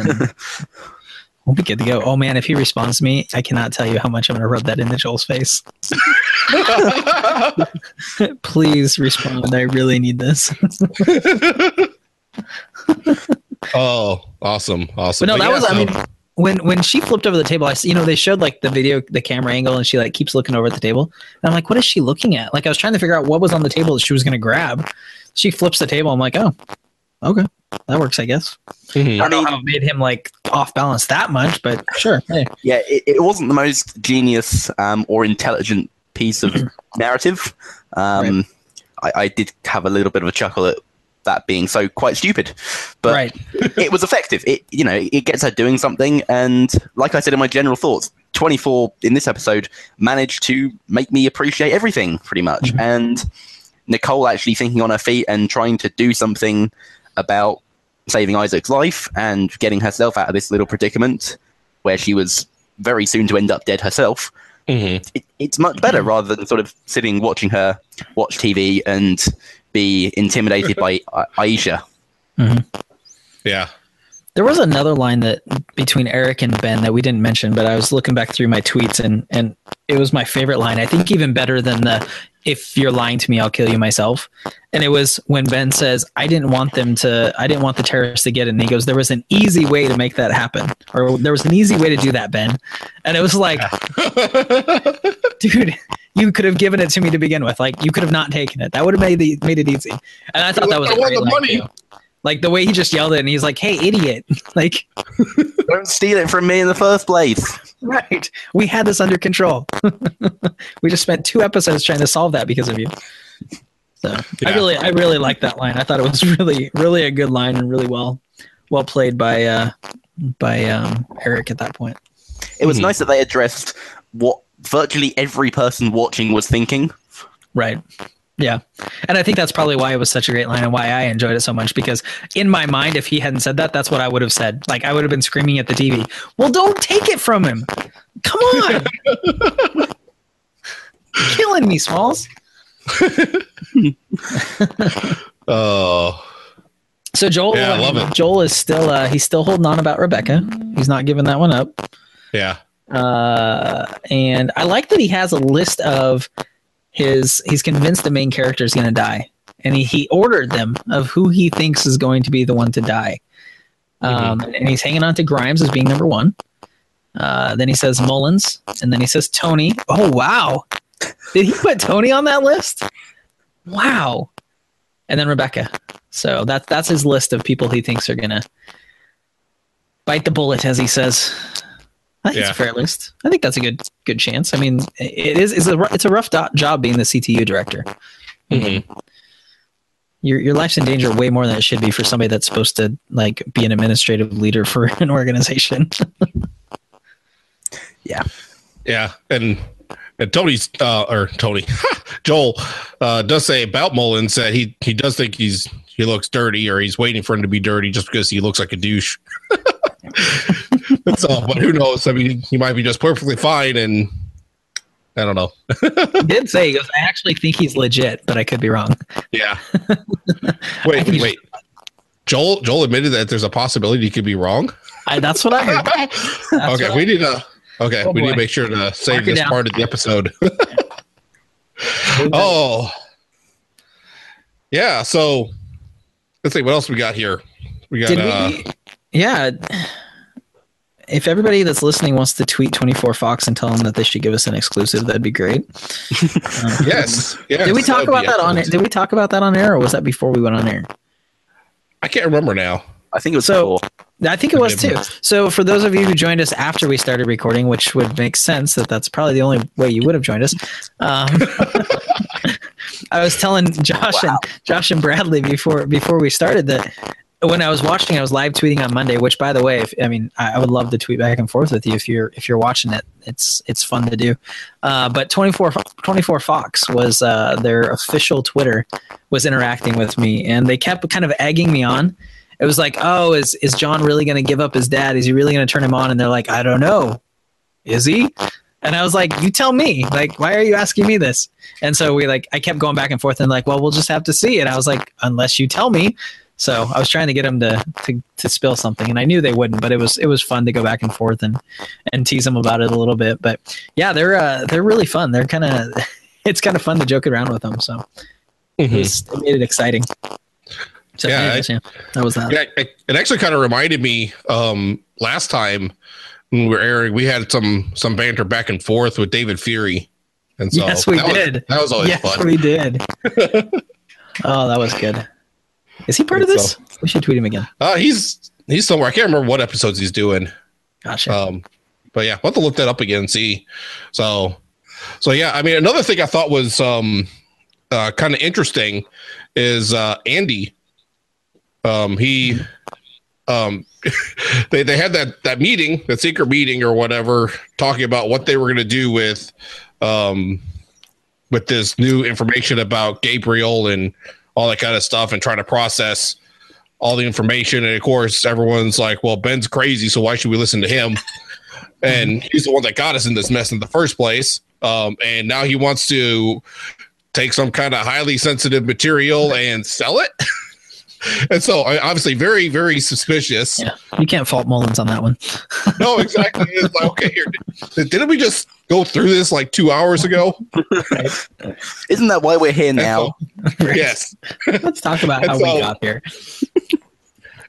we'll be good to go. Oh man, if he responds to me, I cannot tell you how much I'm gonna rub that into Joel's face. Please respond. I really need this. Oh, awesome, awesome. But no, that yeah, was. I mean, when when she flipped over the table, I you know they showed like the video, the camera angle, and she like keeps looking over at the table. And I'm like, what is she looking at? Like I was trying to figure out what was on the table that she was going to grab. She flips the table. I'm like, oh, okay, that works, I guess. Mhm. I don't know how it made him like off balance that much, but sure. Hey, Yeah, it, it wasn't the most genius um, or intelligent piece of narrative. Um, I, I did have a little bit of a chuckle at that being so quite stupid, but right. it was effective. It you know it gets her doing something, and like I said in my general thoughts, twenty four in this episode managed to make me appreciate everything pretty much, and Nicole actually thinking on her feet and trying to do something about saving Isaac's life and getting herself out of this little predicament where she was very soon to end up dead herself. Mhm. It, it's much better rather than sort of sitting watching her watch TV and be intimidated by A- Aisha. Yeah. There was another line that between Eric and Ben that we didn't mention, but I was looking back through my tweets and and it was my favorite line. I think even better than the "If you're lying to me, I'll kill you myself." And it was when Ben says, "I didn't want them to. I didn't want the terrorists to get it." And he goes, "There was an easy way to make that happen, or there was an easy way to do that, Ben." And it was like, dude, you could have given it to me to begin with. Like you could have not taken it. That would have made the made it easy. And I thought that was I a great the line money. too. Like the way he just yelled it, and he's like, "Hey, idiot!" Like. Don't steal it from me in the first place. Right. We had this under control. we just spent two episodes trying to solve that because of you. So I really, I really like that line. I thought it was really, really a good line and really well, well played by, uh, by um, Eric at that point. It was Mhm. nice that they addressed what virtually every person watching was thinking. Right. Yeah. And I think that's probably why it was such a great line and why I enjoyed it so much because in my mind, if he hadn't said that, that's what I would have said. Like I would have been screaming at the TV. Well, don't take it from him. Come on. Killing me, Smalls. Oh, So Joel, Yeah, I love it. Joel is still uh, he's still holding on about Rebecca. He's not giving that one up. yeah. Uh, and I like that he has a list of his. He's convinced the main character is going to die, and he, he ordered them of who he thinks is going to be the one to die. Um, and he's hanging on to Grimes as being number one. Uh, then he says Mullins, and then he says Tony. Oh wow, did he put Tony on that list? Wow. And then Rebecca. So that's that's his list of people he thinks are gonna bite the bullet, as he says. I think Yeah. it's a fair list. I think that's a good good chance. I mean, it is it's a it's a rough do- job being the CTU director. Mhm. Your your life's in danger way more than it should be for somebody that's supposed to like be an administrative leader for an organization. Yeah. Yeah, and and Tony's uh or Tony Joel uh does say about Mullins that he he does think he's he looks dirty or he's waiting for him to be dirty just because he looks like a douche. That's all. But who knows? I mean, he might be just perfectly fine and I don't know. he did say he goes, I actually think he's legit, but I could be wrong. Yeah. wait, think- wait. Joel Joel admitted that there's a possibility he could be wrong. I, that's what I heard. That's okay, we I- need to okay, Oh, we need to make sure to save Mark this part of the episode. oh. Yeah, so let's see what else we got here. We got Did uh we? Yeah. If everybody that's listening wants to tweet 24 Fox and tell them that they should give us an exclusive, that'd be great. Uh, yes, yes. Did we talk about that on air? Did we talk about that on air, or was that before we went on air? I can't remember now. I think it was So- before. I think it was too. So for those of you who joined us after we started recording, which would make sense that that's probably the only way you would have joined us. Um, I was telling Josh and Josh and Bradley before before we started that when I was watching, I was live tweeting on Monday. Which, by the way, if, I mean, I, I would love to tweet back and forth with you if you're if you're watching it. It's it's fun to do. Uh, but 24, 24 Fox was uh, their official Twitter was interacting with me, and they kept kind of egging me on it was like, oh, is is John really going to give up his dad? Is he really going to turn him on? And they're like, I don't know. Is he? And I was like, you tell me. Like, why are you asking me this? And so we like, I kept going back and forth and like, well, we'll just have to see. And I was like, unless you tell me. So I was trying to get them to, to to spill something, and I knew they wouldn't. But it was it was fun to go back and forth and and tease them about it a little bit. But yeah, they're uh, they're really fun. They're kind of it's kind of fun to joke around with them. So it, was, it made it exciting. So, Yeah, anyways, yeah, that was that. Yeah, it, it actually kind of reminded me um, last time when we were airing, we had some some banter back and forth with David Fury, and so yes, we that was- did. that was always yes, fun. we did. oh, that was good. Is he part of this? So- We should tweet him again. Uh, he's he's somewhere. I can't remember what episodes he's doing. Gotcha. Um, but yeah, we'll have to look that up again and see. So, so yeah, I mean, another thing I thought was um, uh, kind of interesting is uh, Andy. Um, he, um, they they had that that meeting, that secret meeting or whatever, talking about what they were going to do with, um, with this new information about Gabriel and all that kind of stuff, and trying to process all the information. And of course, everyone's like, "Well, Ben's crazy, so why should we listen to him?" and he's the one that got us in this mess in the first place. Um, and now he wants to take some kind of highly sensitive material and sell it. and so, I- obviously, very, very suspicious. yeah, you can't fault Mullins on that one. No, exactly. It's like, okay, here, didn't we just go through this like two hours ago? Isn't that why we're here now? so- yes. Let's talk about how so- we got here.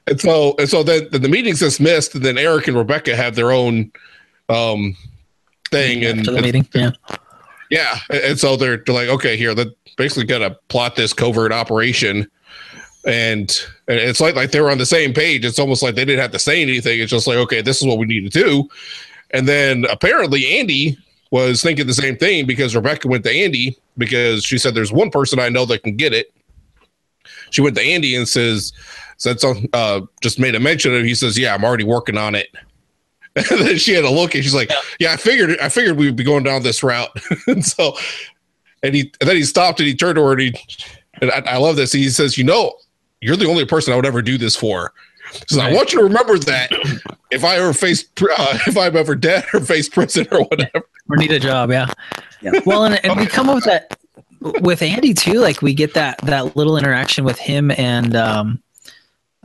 And so, and so then, then the meeting's dismissed, and then Eric and Rebecca have their own um thing, and, After the meeting, yeah. Yeah, and and so they're, they're like, okay, here, they're basically got to plot this covert operation, and, and it's like like they were on the same page. It's almost like they didn't have to say anything. It's just like, okay, this is what we need to do. And then apparently Andy was thinking the same thing because Rebecca went to Andy because she said there's one person I know that can get it. She went to Andy and says, said some, uh, just made a mention of. it. He says, yeah, I'm already working on it. And then she had a look and she's like, yeah, I figured, I figured we'd be going down this route. and so, and he, and then he stopped and he turned to her and he, and I, I love this. He says, you know, you're the only person I would ever do this for. So I want you to remember that if I ever face, uh, if I'm ever dead or face prison or whatever. Or need a job, yeah. Yeah. Well, and, and we come up with that with Andy too. Like we get that that little interaction with him and um,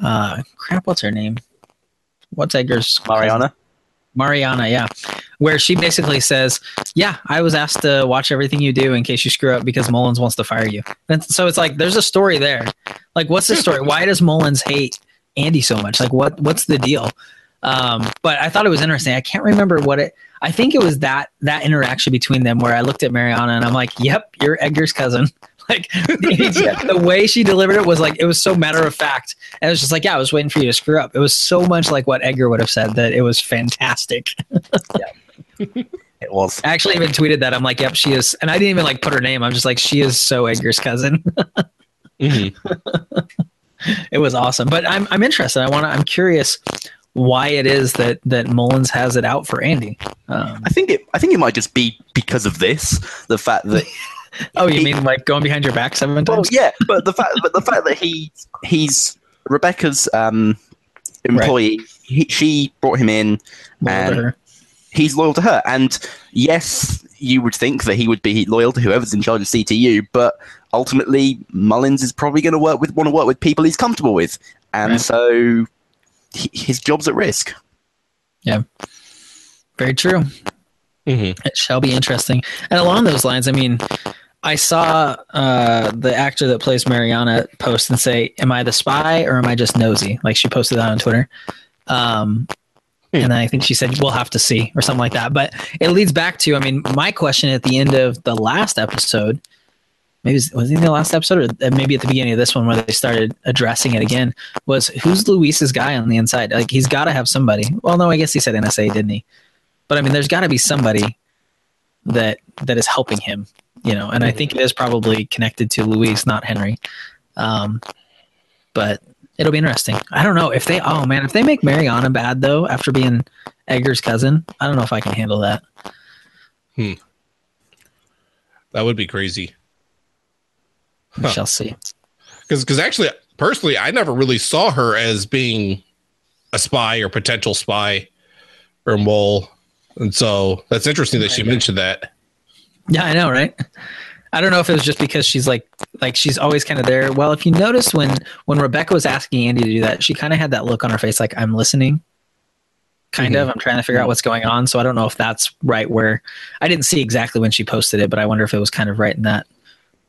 uh, crap. What's her name? What's Edgar's Mariana. Mariana, yeah. Where she basically says, Yeah, I was asked to watch everything you do in case you screw up because Mullins wants to fire you. And so it's like there's a story there. Like, what's the story? Why does Mullins hate Andy so much? Like, what what's the deal? Um, but I thought it was interesting. I can't remember what it I think it was that that interaction between them where I looked at Mariana and I'm like, Yep, you're Edgar's cousin. Like the way she delivered it was like it was so matter of fact. And it was just like, yeah, I was waiting for you to screw up. It was so much like what Edgar would have said that it was fantastic. It was. I actually even tweeted that. I'm like, yep, she is. And I didn't even like put her name. I'm just like, she is so Edgar's cousin. it was awesome. But I'm I'm interested. I want to. I'm curious why it is that that Mullins has it out for Andy. Um, I think it. I think it might just be because of this. The fact that. oh, you He- mean like going behind your back seven Well, times? yeah, but the fact, but the fact that he he's Rebecca's um employee. He, she brought him in, Loyal and he's loyal to her. And yes, you would think that he would be loyal to whoever's in charge of CTU, but ultimately Mullins is probably going to work with want to work with people he's comfortable with, and Right. so he, his job's at risk. Yeah. Very true. Mhm. It shall be interesting. And along those lines, I mean, I saw uh, the actor that plays Mariana post and say, "Am I the spy or am I just nosy?" Like she posted that on Twitter. Um, and then I think she said, "We'll have to see" or something like that. But it leads back to, I mean, my question at the end of the last episode. Maybe was in the last episode, or maybe at the beginning of this one, where they started addressing it again. Was who's Luis's guy on the inside? Like he's got to have somebody. Well, no, I guess he said NSA, didn't he? But I mean, there's got to be somebody that that is helping him, you know. And I think it is probably connected to Luis, not Henry. Um, but it'll be interesting. I don't know if they. Oh man, if they make Mariana bad though, after being Edgar's cousin, I don't know if I can handle that. Hmm. That would be crazy. We Huh. shall see. because because actually personally, I never really saw her as being a spy or potential spy or mole. And so that's interesting that she mentioned that. Yeah, I know, right? I don't know if it was just because she's like like she's always kind of there. Well, if you notice when when Rebecca was asking Andy to do that, she kind of had that look on her face like I'm listening. Kind Mhm. of. I'm trying to figure out what's going on. So I don't know if that's right where I didn't see exactly when she posted it, but I wonder if it was kind of right in that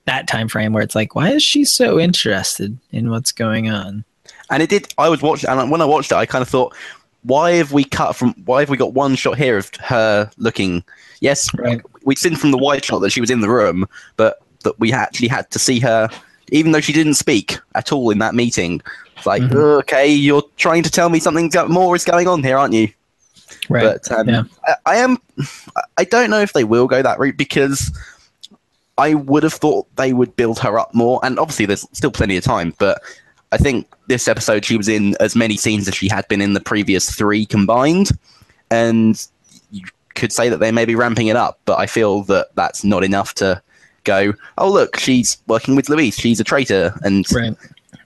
that time frame where it's like, why is she so interested in what's going on? And it did. I was watching, and when I watched it, I kind of thought, why have we cut from? Why have we got one shot here of her looking? Yes, Right. we'd seen from the wide shot that she was in the room, but that we actually had to see her, even though she didn't speak at all in that meeting. It's like, Mhm. okay, you're trying to tell me something more is going on here, aren't you? Right. But um, Yeah. I, I am. I don't know if they will go that route because I would have thought they would build her up more. And obviously, there's still plenty of time. But I think this episode she was in as many scenes as she had been in the previous three combined, and you could say that they may be ramping it up. But I feel that that's not enough to go. Oh look, she's working with Louise. She's a traitor, and right.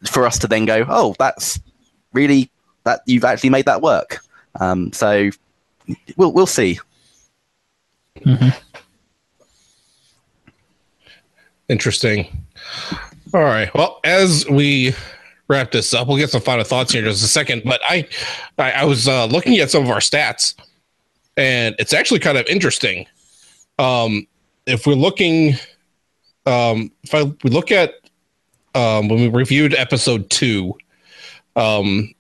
for us to then go, oh, that's really that you've actually made that work. Um, so we'll we'll see. Interesting. All right. Well, as we wrap this up, we'll get some final thoughts here in just a second. But I, I, I was uh, looking at some of our stats, and it's actually kind of interesting. Um, if we're looking, um, if I we look at um, when we reviewed episode two, um,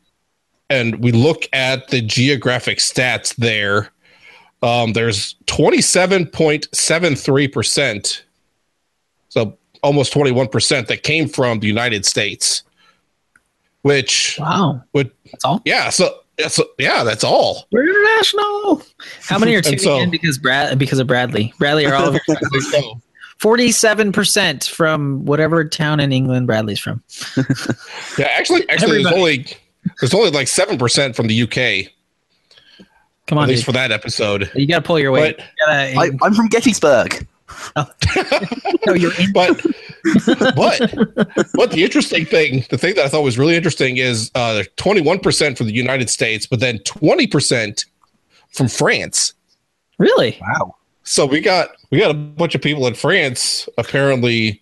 and we look at the geographic stats there, um, there's 27.73 percent so almost 21% that came from the United States, which Wow. would, That's all. yeah, so, that's yeah, that's all. We're international. How many are And tuning so- in because Brad because of Bradley? Bradley are all over forty-seven percent from whatever town in England Bradley's from. Yeah, actually, actually, there's only, there's only like 7% from the UK, Come on, at least dude. for that episode. you got to pull your weight. But- You gotta- I, I'm from Gettysburg. no, you're in. But, but, but the interesting thing, the thing that I thought was really interesting is uh, 21% from the United States, but then 20% from France. Really? Wow. So we got, we got a bunch of people in France apparently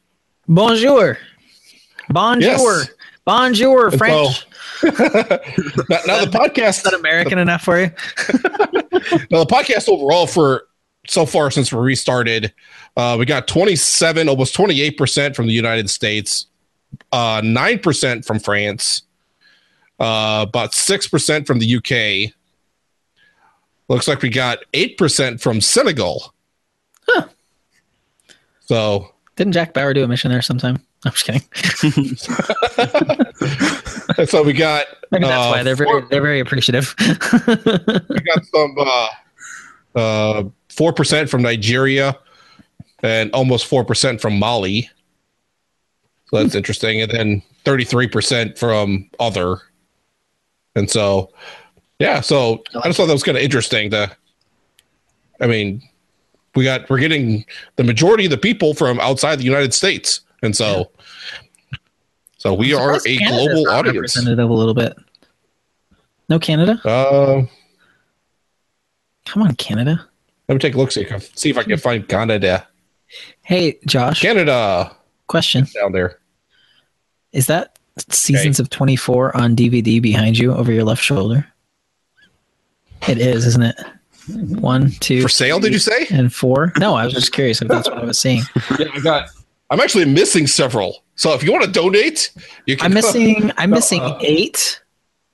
Bonjour. Bonjour. Yes. Bonjour, And French. now, now the podcast Is that American enough for you? now the podcast overall for so far since we restarted uh we got 27 almost 28 percent from the united states uh 9 percent from france uh about 6 percent from the uk looks like we got 8 percent from senegal Huh. so Didn't Jack Bauer do a mission there sometime? I'm just kidding. so we got Maybe that's uh, why they're very four- they're very appreciative. we got some uh uh 4% from Nigeria and almost 4% from Mali. So that's interesting. And then 33% from other. And so yeah, so I just thought that was kind of interesting to I mean, we got we're getting the majority of the people from outside the United States. And so so we are a Canada's global audience. Representative a little bit. No Canada? Uh Come on, Canada. Let me take a look see, see if I can find Canada. Hey, Josh. Canada question: down there. Is that Seasons of Twenty Four on DVD behind you over your left shoulder? It is, isn't it? One, two, For sale, did you say? and four. No, I was just curious if that's what I was seeing. Yeah, I got. I'm actually missing several. So if you want to donate, you can. I'm missing. I'm missing Uh, eight,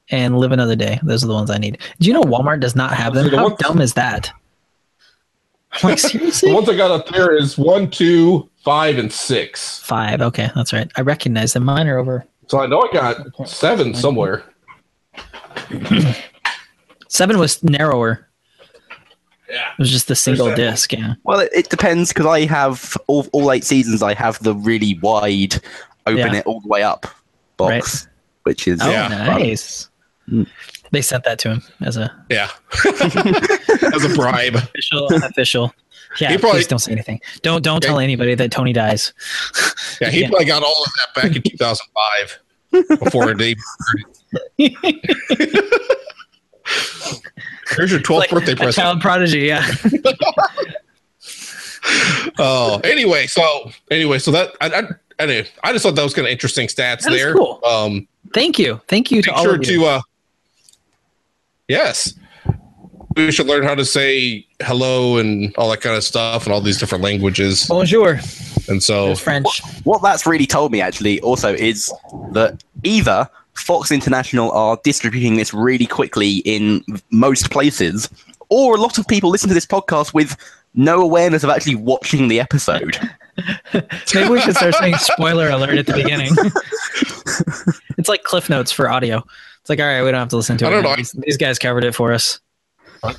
and live another day. Those are the ones I need. Do you know Walmart does not have them? The How dumb is that? I'm like the seriously. ones I got up there is one, two, five, and six. Five. Okay, that's right. I recognize them. Mine are over. So I know I got seven somewhere. Seven was narrower. Yeah. It was just the single seven. disc. Yeah. Well, it, it depends because I have all, all eight seasons. I have the really wide, open Yeah. it all the way up box, which is Oh, Yeah. nice. Mm. They sent that to him as a Yeah. As a bribe. official, unofficial. Yeah, He probably- please don't say anything. Don't don't tell anybody that Tony dies. Yeah, he probably got all of that back in 2005. before they. Here's your 12th Like birthday present. child prodigy. Yeah. Oh, anyway, so anyway, so that I, I, anyway, I just thought that was kind of interesting stats there. cool. Um, Thank you. Thank you to make all of you. to uh, yes, we should learn how to say hello and all that kind of stuff and all these different languages. Bonjour. And so, There's French. What that's really told me actually also is that either Fox International are distributing this really quickly in most places, or a lot of people listen to this podcast with no awareness of actually watching the episode. Maybe we should start saying spoiler alert at the beginning. it's like cliff notes for audio. It's like, all right, we don't have to listen to I it. don't now. know. These, these guys covered it for us. I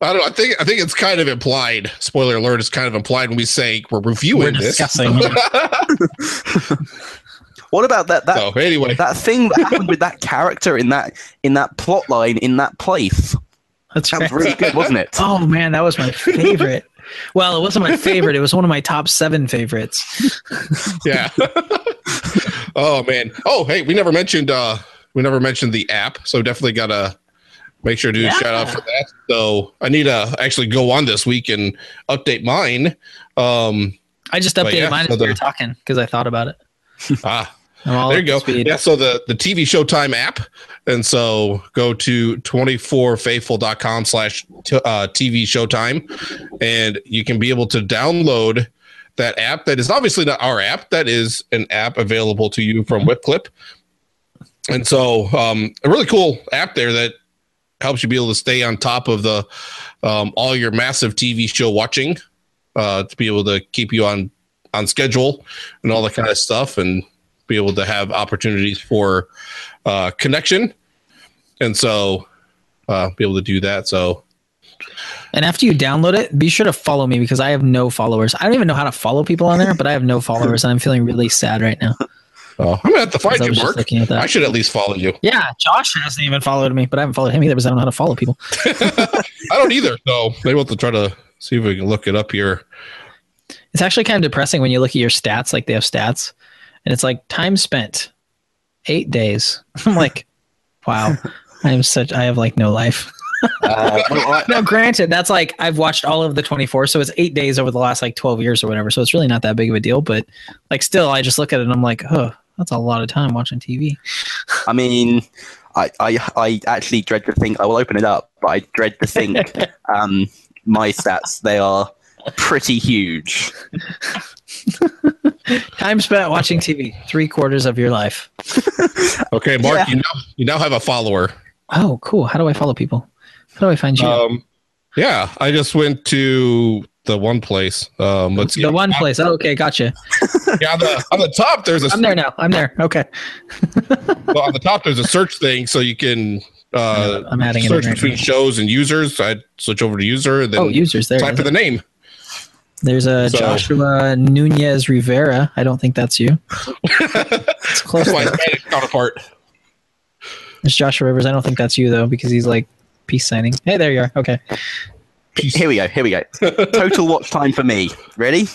don't know. I think I think it's kind of implied. Spoiler alert is kind of implied when we say we're reviewing We're this. What about that that So anyway, that thing that happened with that character in that in that plot line in that place? That's That was really good, wasn't it? Oh man, that was my favorite. Well, it wasn't my favorite. It was one of my top seven favorites. yeah. oh man. Oh hey, we never mentioned uh we never mentioned the app, so definitely gotta make sure to do a Yeah. shout out for that. So I need to actually go on this week and update mine. Um I just updated yeah, mine as we were talking because I thought about it. ah there you go. speed. Yeah, so the the TV Showtime app, and so go to 24faithful.com slash t- uh, TV Showtime, and you can be able to download that app. That is obviously not our app. That is an app available to you from WhipClip, and so um, a really cool app there that helps you be able to stay on top of the um, all your massive TV show watching, uh, to be able to keep you on on schedule and all that kind of stuff, and be able to have opportunities for uh, connection, and so uh, be able to do that. So And after you download it, be sure to follow me because I have no followers. I don't even know how to follow people on there, but I have no followers, and I'm feeling really sad right now. uh, I'm gonna have to find I you, Mark. looking at that. I should at least follow you. Yeah, Josh hasn't even followed me, but I haven't followed him either because I don't know how to follow people. I don't either. So maybe we'll have to try to see if we can look it up here. It's actually kind of depressing when you look at your stats, like they have stats, and it's like time spent, eight days. I'm like, wow, I am such. I have like no life. Uh, well, I- Now, granted, that's like I've watched all of the 24, so it's eight days over the last like 12 years or whatever. So it's really not that big of a deal. But like, still, I just look at it and I'm like, oh, that's a lot of time watching TV. I mean, I, I, I actually dread to think. I will open it up, but I dread to think um, my stats. They are pretty huge. Time spent watching TV, three quarters of your life. Okay, Mark, Yeah. you now you now have a follower. Oh, cool. How do I follow people? How do I find you? Um, yeah, I just went to the one place. Um, let's see. the one place. Oh, okay, gotcha. Yeah, on the, on the top there's a I'm there now. I'm there. Okay. well, on the top there's a search thing, so you can uh, I'm adding search right between now. shows and users. I switch over to user, then Oh, users there. type in the name. There's a So- Joshua Nunez Rivera. I don't think that's you. It's close. That's my though. Spanish counterpart. It's Joshua Rivers. I don't think that's you though, because he's like peace signing. Hey, there you are. Okay. Here we go. Here we go. Total watch time for me. Ready?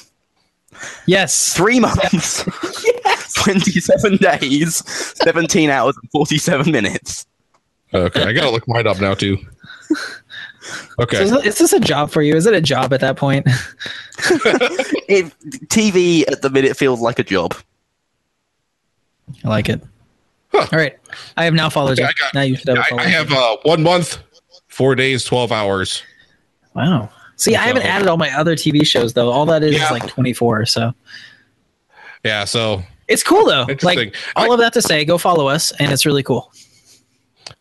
Yes. Three months, 27 days, 17 hours, and 47 minutes. Okay, I gotta look mine up now too. Okay, So is, is this a job for you? Is it a job at that point? It, TV at the minute feels like a job. I like it. Huh. All right. I have now followed Okay, you. I got- now you should have. a I, follow. I have uh, one month, four days, twelve hours. Wow. See, I haven't added all my other TV shows though. All that is Yeah. is like 24. So Yeah, so it's cool though. Interesting. Like all I- of that to say, go follow us, and it's really cool.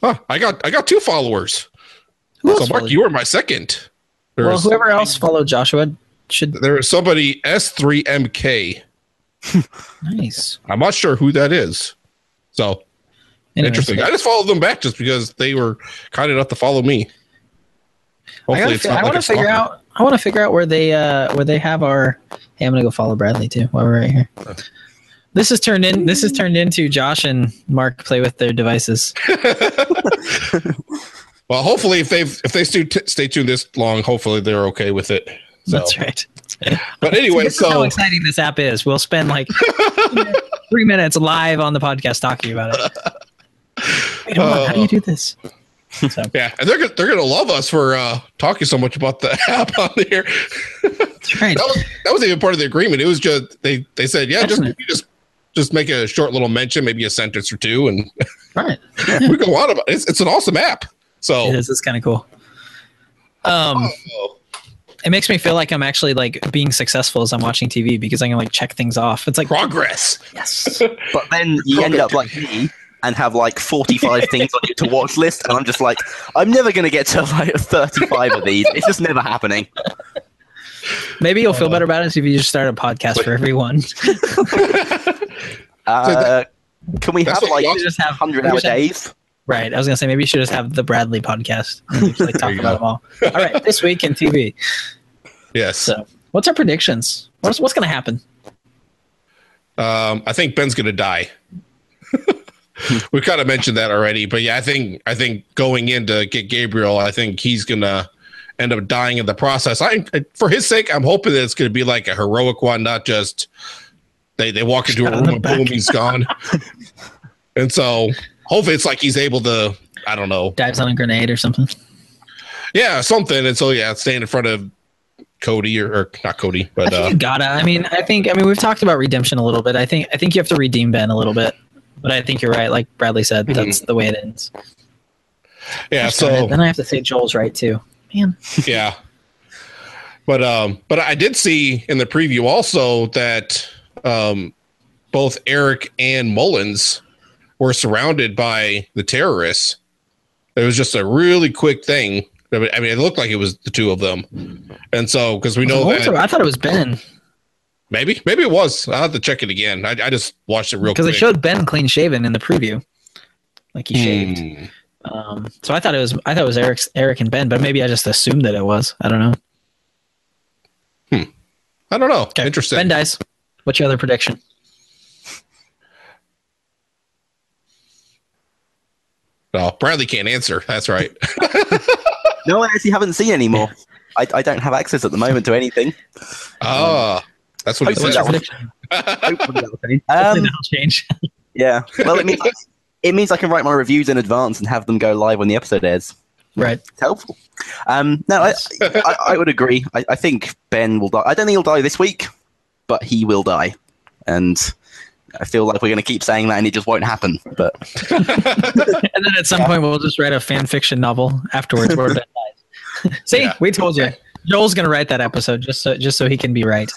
huh, I got I got two followers. Who So Mark, you were my second. There Well, whoever somebody- else followed Joshua should. There was somebody S3MK. Nice. I'm not sure who that is. So interesting. I just followed them back just because they were kind enough to follow me. Hopefully, it's fi- I like want to figure out. I want to figure out where they uh where they have our. Hey, I'm gonna go follow Bradley too while we're right here. This is turned in. This is turned into Josh and Mark play with their devices. Well, hopefully, if they if they stay, stay tuned this long, hopefully they're okay with it. So, That's right. but anyway, is how so exciting this app is. We'll spend like three minutes live on the podcast talking about it. Wait, on, how do you do this? So, Yeah, and they're gonna, they're gonna love us for uh, talking so much about the app on here. that's right. that was that was even part of the agreement. It was just they they said, yeah, just you just just make a short little mention, maybe a sentence or two, and Right. we go on about it. It's, it's an awesome app. So It is. It's kind of cool. Um, it makes me feel like I'm actually like being successful as I'm watching TV because I can like check things off. It's like progress. yes, But then you end up like me and have like 45 things on your to watch list. And I'm just like, I'm never going to get to like 35 of these. It's just never happening. maybe you'll feel better about it if you just start a podcast for everyone. Uh, can we have like just have 100 we hour just have- days? Right. I was gonna say maybe you should just have the Bradley podcast just, like talk about them all. All right, this week in TV. Yes. So, what's our predictions? What's what's gonna happen? Um, I think Ben's gonna die. We've kind of mentioned that already, but yeah, I think I think going in to get Gabriel, I think he's gonna end up dying in the process. I for his sake, I'm hoping that it's gonna be like a heroic one, not just they they walk into a room and boom, he's gone. and so hopefully it's like he's able to, I don't know, Dives on a grenade or something. yeah, something. And so yeah, stand in front of Cody or, or not Cody, I but think uh, you gotta. I mean, I think. I mean, we've talked about redemption a little bit. I think. I think you have to redeem Ben a little bit. But I think you're right. Like Bradley said, that's the way it ends. yeah. So then I have to say Joel's right too. Man, yeah but um but i did see in the preview also that um both eric and mullins were surrounded by the terrorists it was just a really quick thing i mean it looked like it was the two of them and so because we know that I thought it was Ben maybe maybe it was i'll have to check it again i, I just watched it real because they showed Ben clean shaven in the preview, like he shaved. Hmm. Um, so I thought it was. I thought it was Eric's, Eric and Ben, but maybe I just assumed that it was. I don't know. i don't know Okay. interesting Ben dies. What's your other prediction? No bradley can't answer that's right No, I actually haven't seen any more. I, I don't have access at the moment to anything. ah that's what he said that Prediction. Hopefully that'll change. Um, change. yeah. Well, it means, it means I can write my reviews in advance and have them go live when the episode airs. right. It's helpful. Um, no, I, I, I would agree. I, I think Ben will die. I don't think he'll die this week, but he will die. And I feel like we're going to keep saying that and it just won't happen. But And then at some point we'll just write a fan fiction novel afterwards where Ben dies. See, Yeah. we told you. Joel's gonna write that episode just so just so he can be right.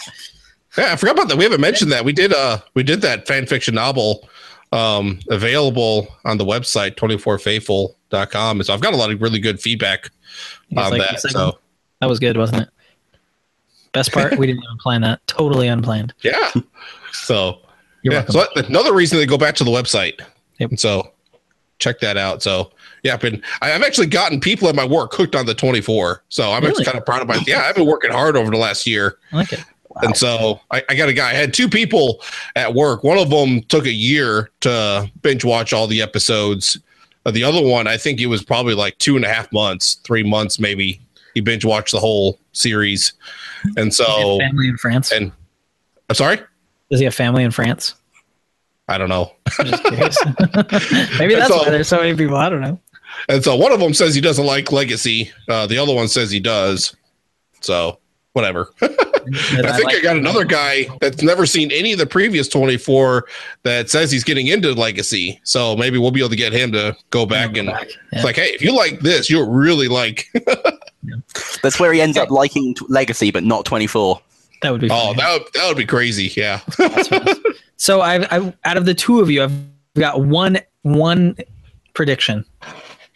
Yeah, I forgot about that. We haven't mentioned that. We did uh we did that fan fiction novel um available on the website 24faithful.com. And so I've got a lot of really good feedback on like that. So that was good, wasn't it? Best part, we didn't even plan that. Totally unplanned. yeah. So You're yeah, welcome. so another reason to go back to the website. Yep. So check that out. So yeah, I've been I've actually gotten people at my work hooked on the 24. So I'm Really? actually kind of proud of my yeah, I've been working hard over the last year. I like it. And so I, I got a guy. I had two people at work. One of them took a year to binge watch all the episodes. Uh, the other one, I think it was probably like two and a half months, three months maybe. He binge watched the whole series. And so, family in France. and I'm sorry, Does he have family in France? I don't know. I'm just curious. Maybe that's So- why there's so many people. I don't know. And so one of them says he doesn't like Legacy. Uh, the other one says he does. So whatever. I think I got another guy that's never seen any of the previous 24 that says he's getting into Legacy. So maybe we'll be able to get him to go back and Yeah. it's like, hey, if you like this, you'll really like. that's where he ends up liking t- Legacy, but not 24. That would be. oh, that would, that would be crazy. Yeah. So I've, I've out of the two of you, I've got one one prediction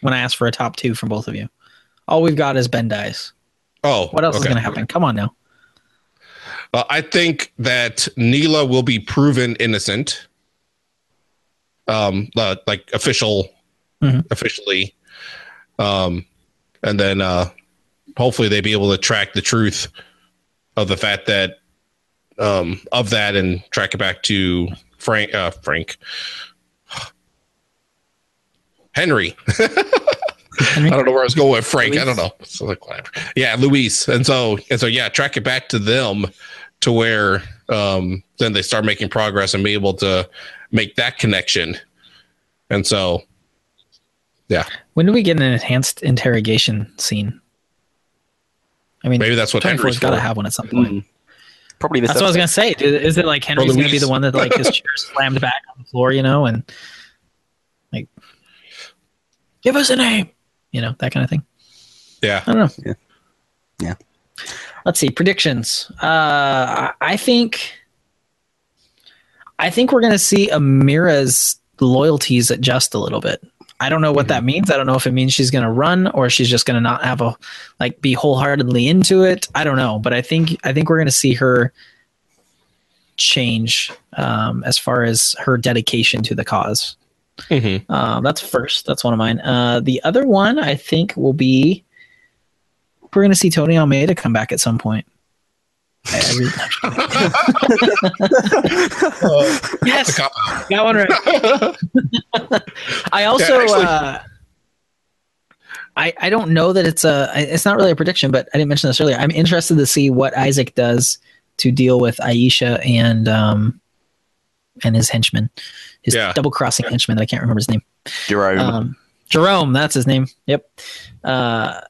when I ask for a top two from both of you. All we've got is Ben dies. Oh, What else is going to happen? Come on now. Uh, I think that Nilaa will be proven innocent. Um, uh, like official, Mhm. officially, um, and then uh, hopefully they be able to track the truth of the fact that um, of that and track it back to Frank. Uh, Frank Henry. I don't know where I was going with Frank. I don't know. So like whatever. Yeah, Luis. And so and so yeah, track it back to them to where um, then they start making progress and be able to make that connection. And so, yeah, When do we get an enhanced interrogation scene? I mean, maybe that's what Henry's got to have one at some point. Mm. Probably this. That's what I was gonna say. dude. Is it like Henry's gonna be the one that like his chair slammed back on the floor, you know, and like, give us a name, you know, that kind of thing. Yeah. I don't know. Yeah. Yeah. Let's see predictions. Uh, I- I think, I think we're gonna see Amira's loyalties adjust a little bit. I don't know what that means. I don't know if it means she's gonna run or she's just gonna not have a like be wholeheartedly into it. I don't know, but I think I think we're gonna see her change um, as far as her dedication to the cause. Mhm. Uh, that's first. That's one of mine. Uh, the other one I think will be we're going to see Tony Almeida come back at some point. I- I yes, got one right. I also, Yeah, actually- uh, I I don't know that it's a. It's not really a prediction, but I didn't mention this earlier. I'm interested to see what Isaac does to deal with Aisha and um and his henchman, his Yeah. double crossing henchman. That I can't remember his name. Jerome. Um, Jerome, that's his name. Yep. Uh,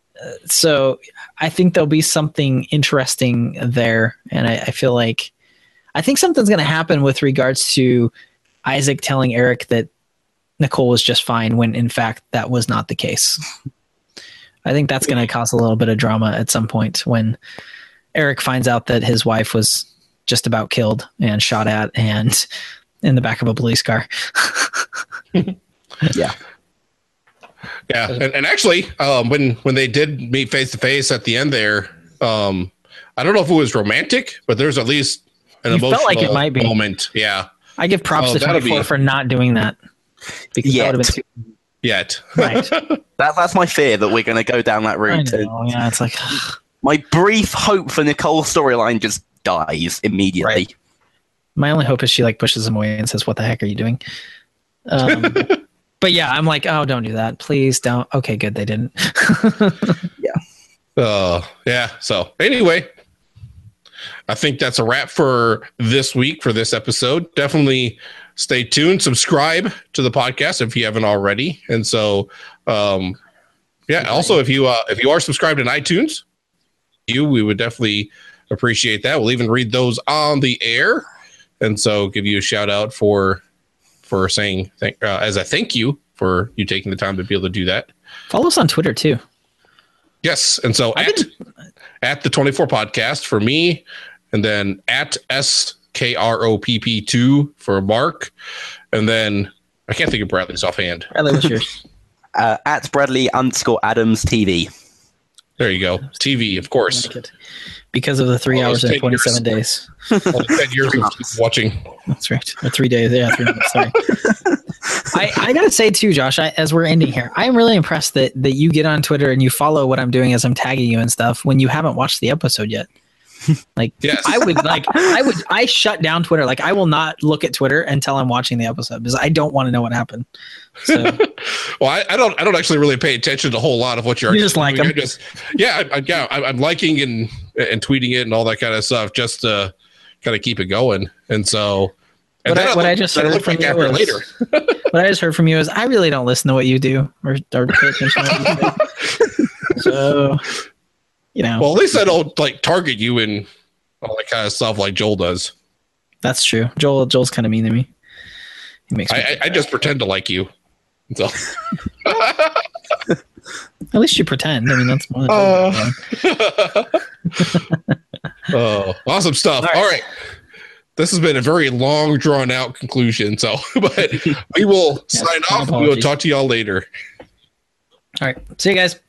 so I think there'll be something interesting there, and I, I feel like I think something's going to happen with regards to Isaac telling Eric that Nicole was just fine when in fact that was not the case. I think that's going to cause a little bit of drama at some point when Eric finds out that his wife was just about killed and shot at and in the back of a police car. yeah. Yeah, and, and actually, um, when when they did meet face to face at the end there, um, I don't know if it was romantic, but there's at least an You felt emotional like it might be. moment. Yeah, I give props Oh, to that'll 24 be- for not doing that. Because that would have Yet. been too, yet. right. That, that's my fear that we're going to go down that route. Know, yeah, it's like my brief hope for Nicole's storyline just dies immediately. Right. my only hope is she like pushes him away and says, "What the heck are you doing?" Um, but yeah, I'm like, oh, don't do that, please don't. Okay, good, they didn't. Yeah. Uh, yeah. So anyway, I think that's a wrap for this week for this episode. Definitely stay tuned. Subscribe to the podcast if you haven't already. And so, um, yeah. Also, if you uh, if you are subscribed in iTunes, you we would definitely appreciate that. We'll even read those on the air, and so give you a shout out for for saying thank uh, as a thank you for you taking the time to be able to do that. Follow us on Twitter too. Yes, and so I at at the twenty four podcast for me, and then at S K R O P P two for Mark, and then I can't think of Bradley's offhand. Bradley, what's yours? Uh, at Bradley underscore Adams TV. There you go, TV, of course. Because of the three All hours and 27 days. All Ten years of watching. That's right. Or three days. Yeah, three months. Sorry. I, I gotta say too, Josh. I, as we're ending here, I am really impressed that that you get on Twitter and you follow what I'm doing as I'm tagging you and stuff when you haven't watched the episode yet. Like, Yes. I would like, I would, I shut down Twitter. Like, I will not look at Twitter until I'm watching the episode because I don't want to know what happened. So Well, I, I don't I don't actually really pay attention to a whole lot of what you're. You just like them. Just yeah, I, I, yeah. I, I'm liking and and tweeting it and all that kind of stuff just to kind of keep it going. And so. And What I- what I just heard from you was- later. what I just heard from you is I really don't listen to what you do or, or pay attention. To what you do. So, you know, Well, at least I don't like target you and all that kind of stuff like Joel does. that's true. Joel, Joel's kind of mean to me. He makes me. I, I, I just pretend to like you. So At least you pretend. I mean, that's than. Uh. oh, awesome stuff. All right. This has been a very long, drawn out conclusion. So, but we will sign my off. We will talk to y'all later. All right. See you guys.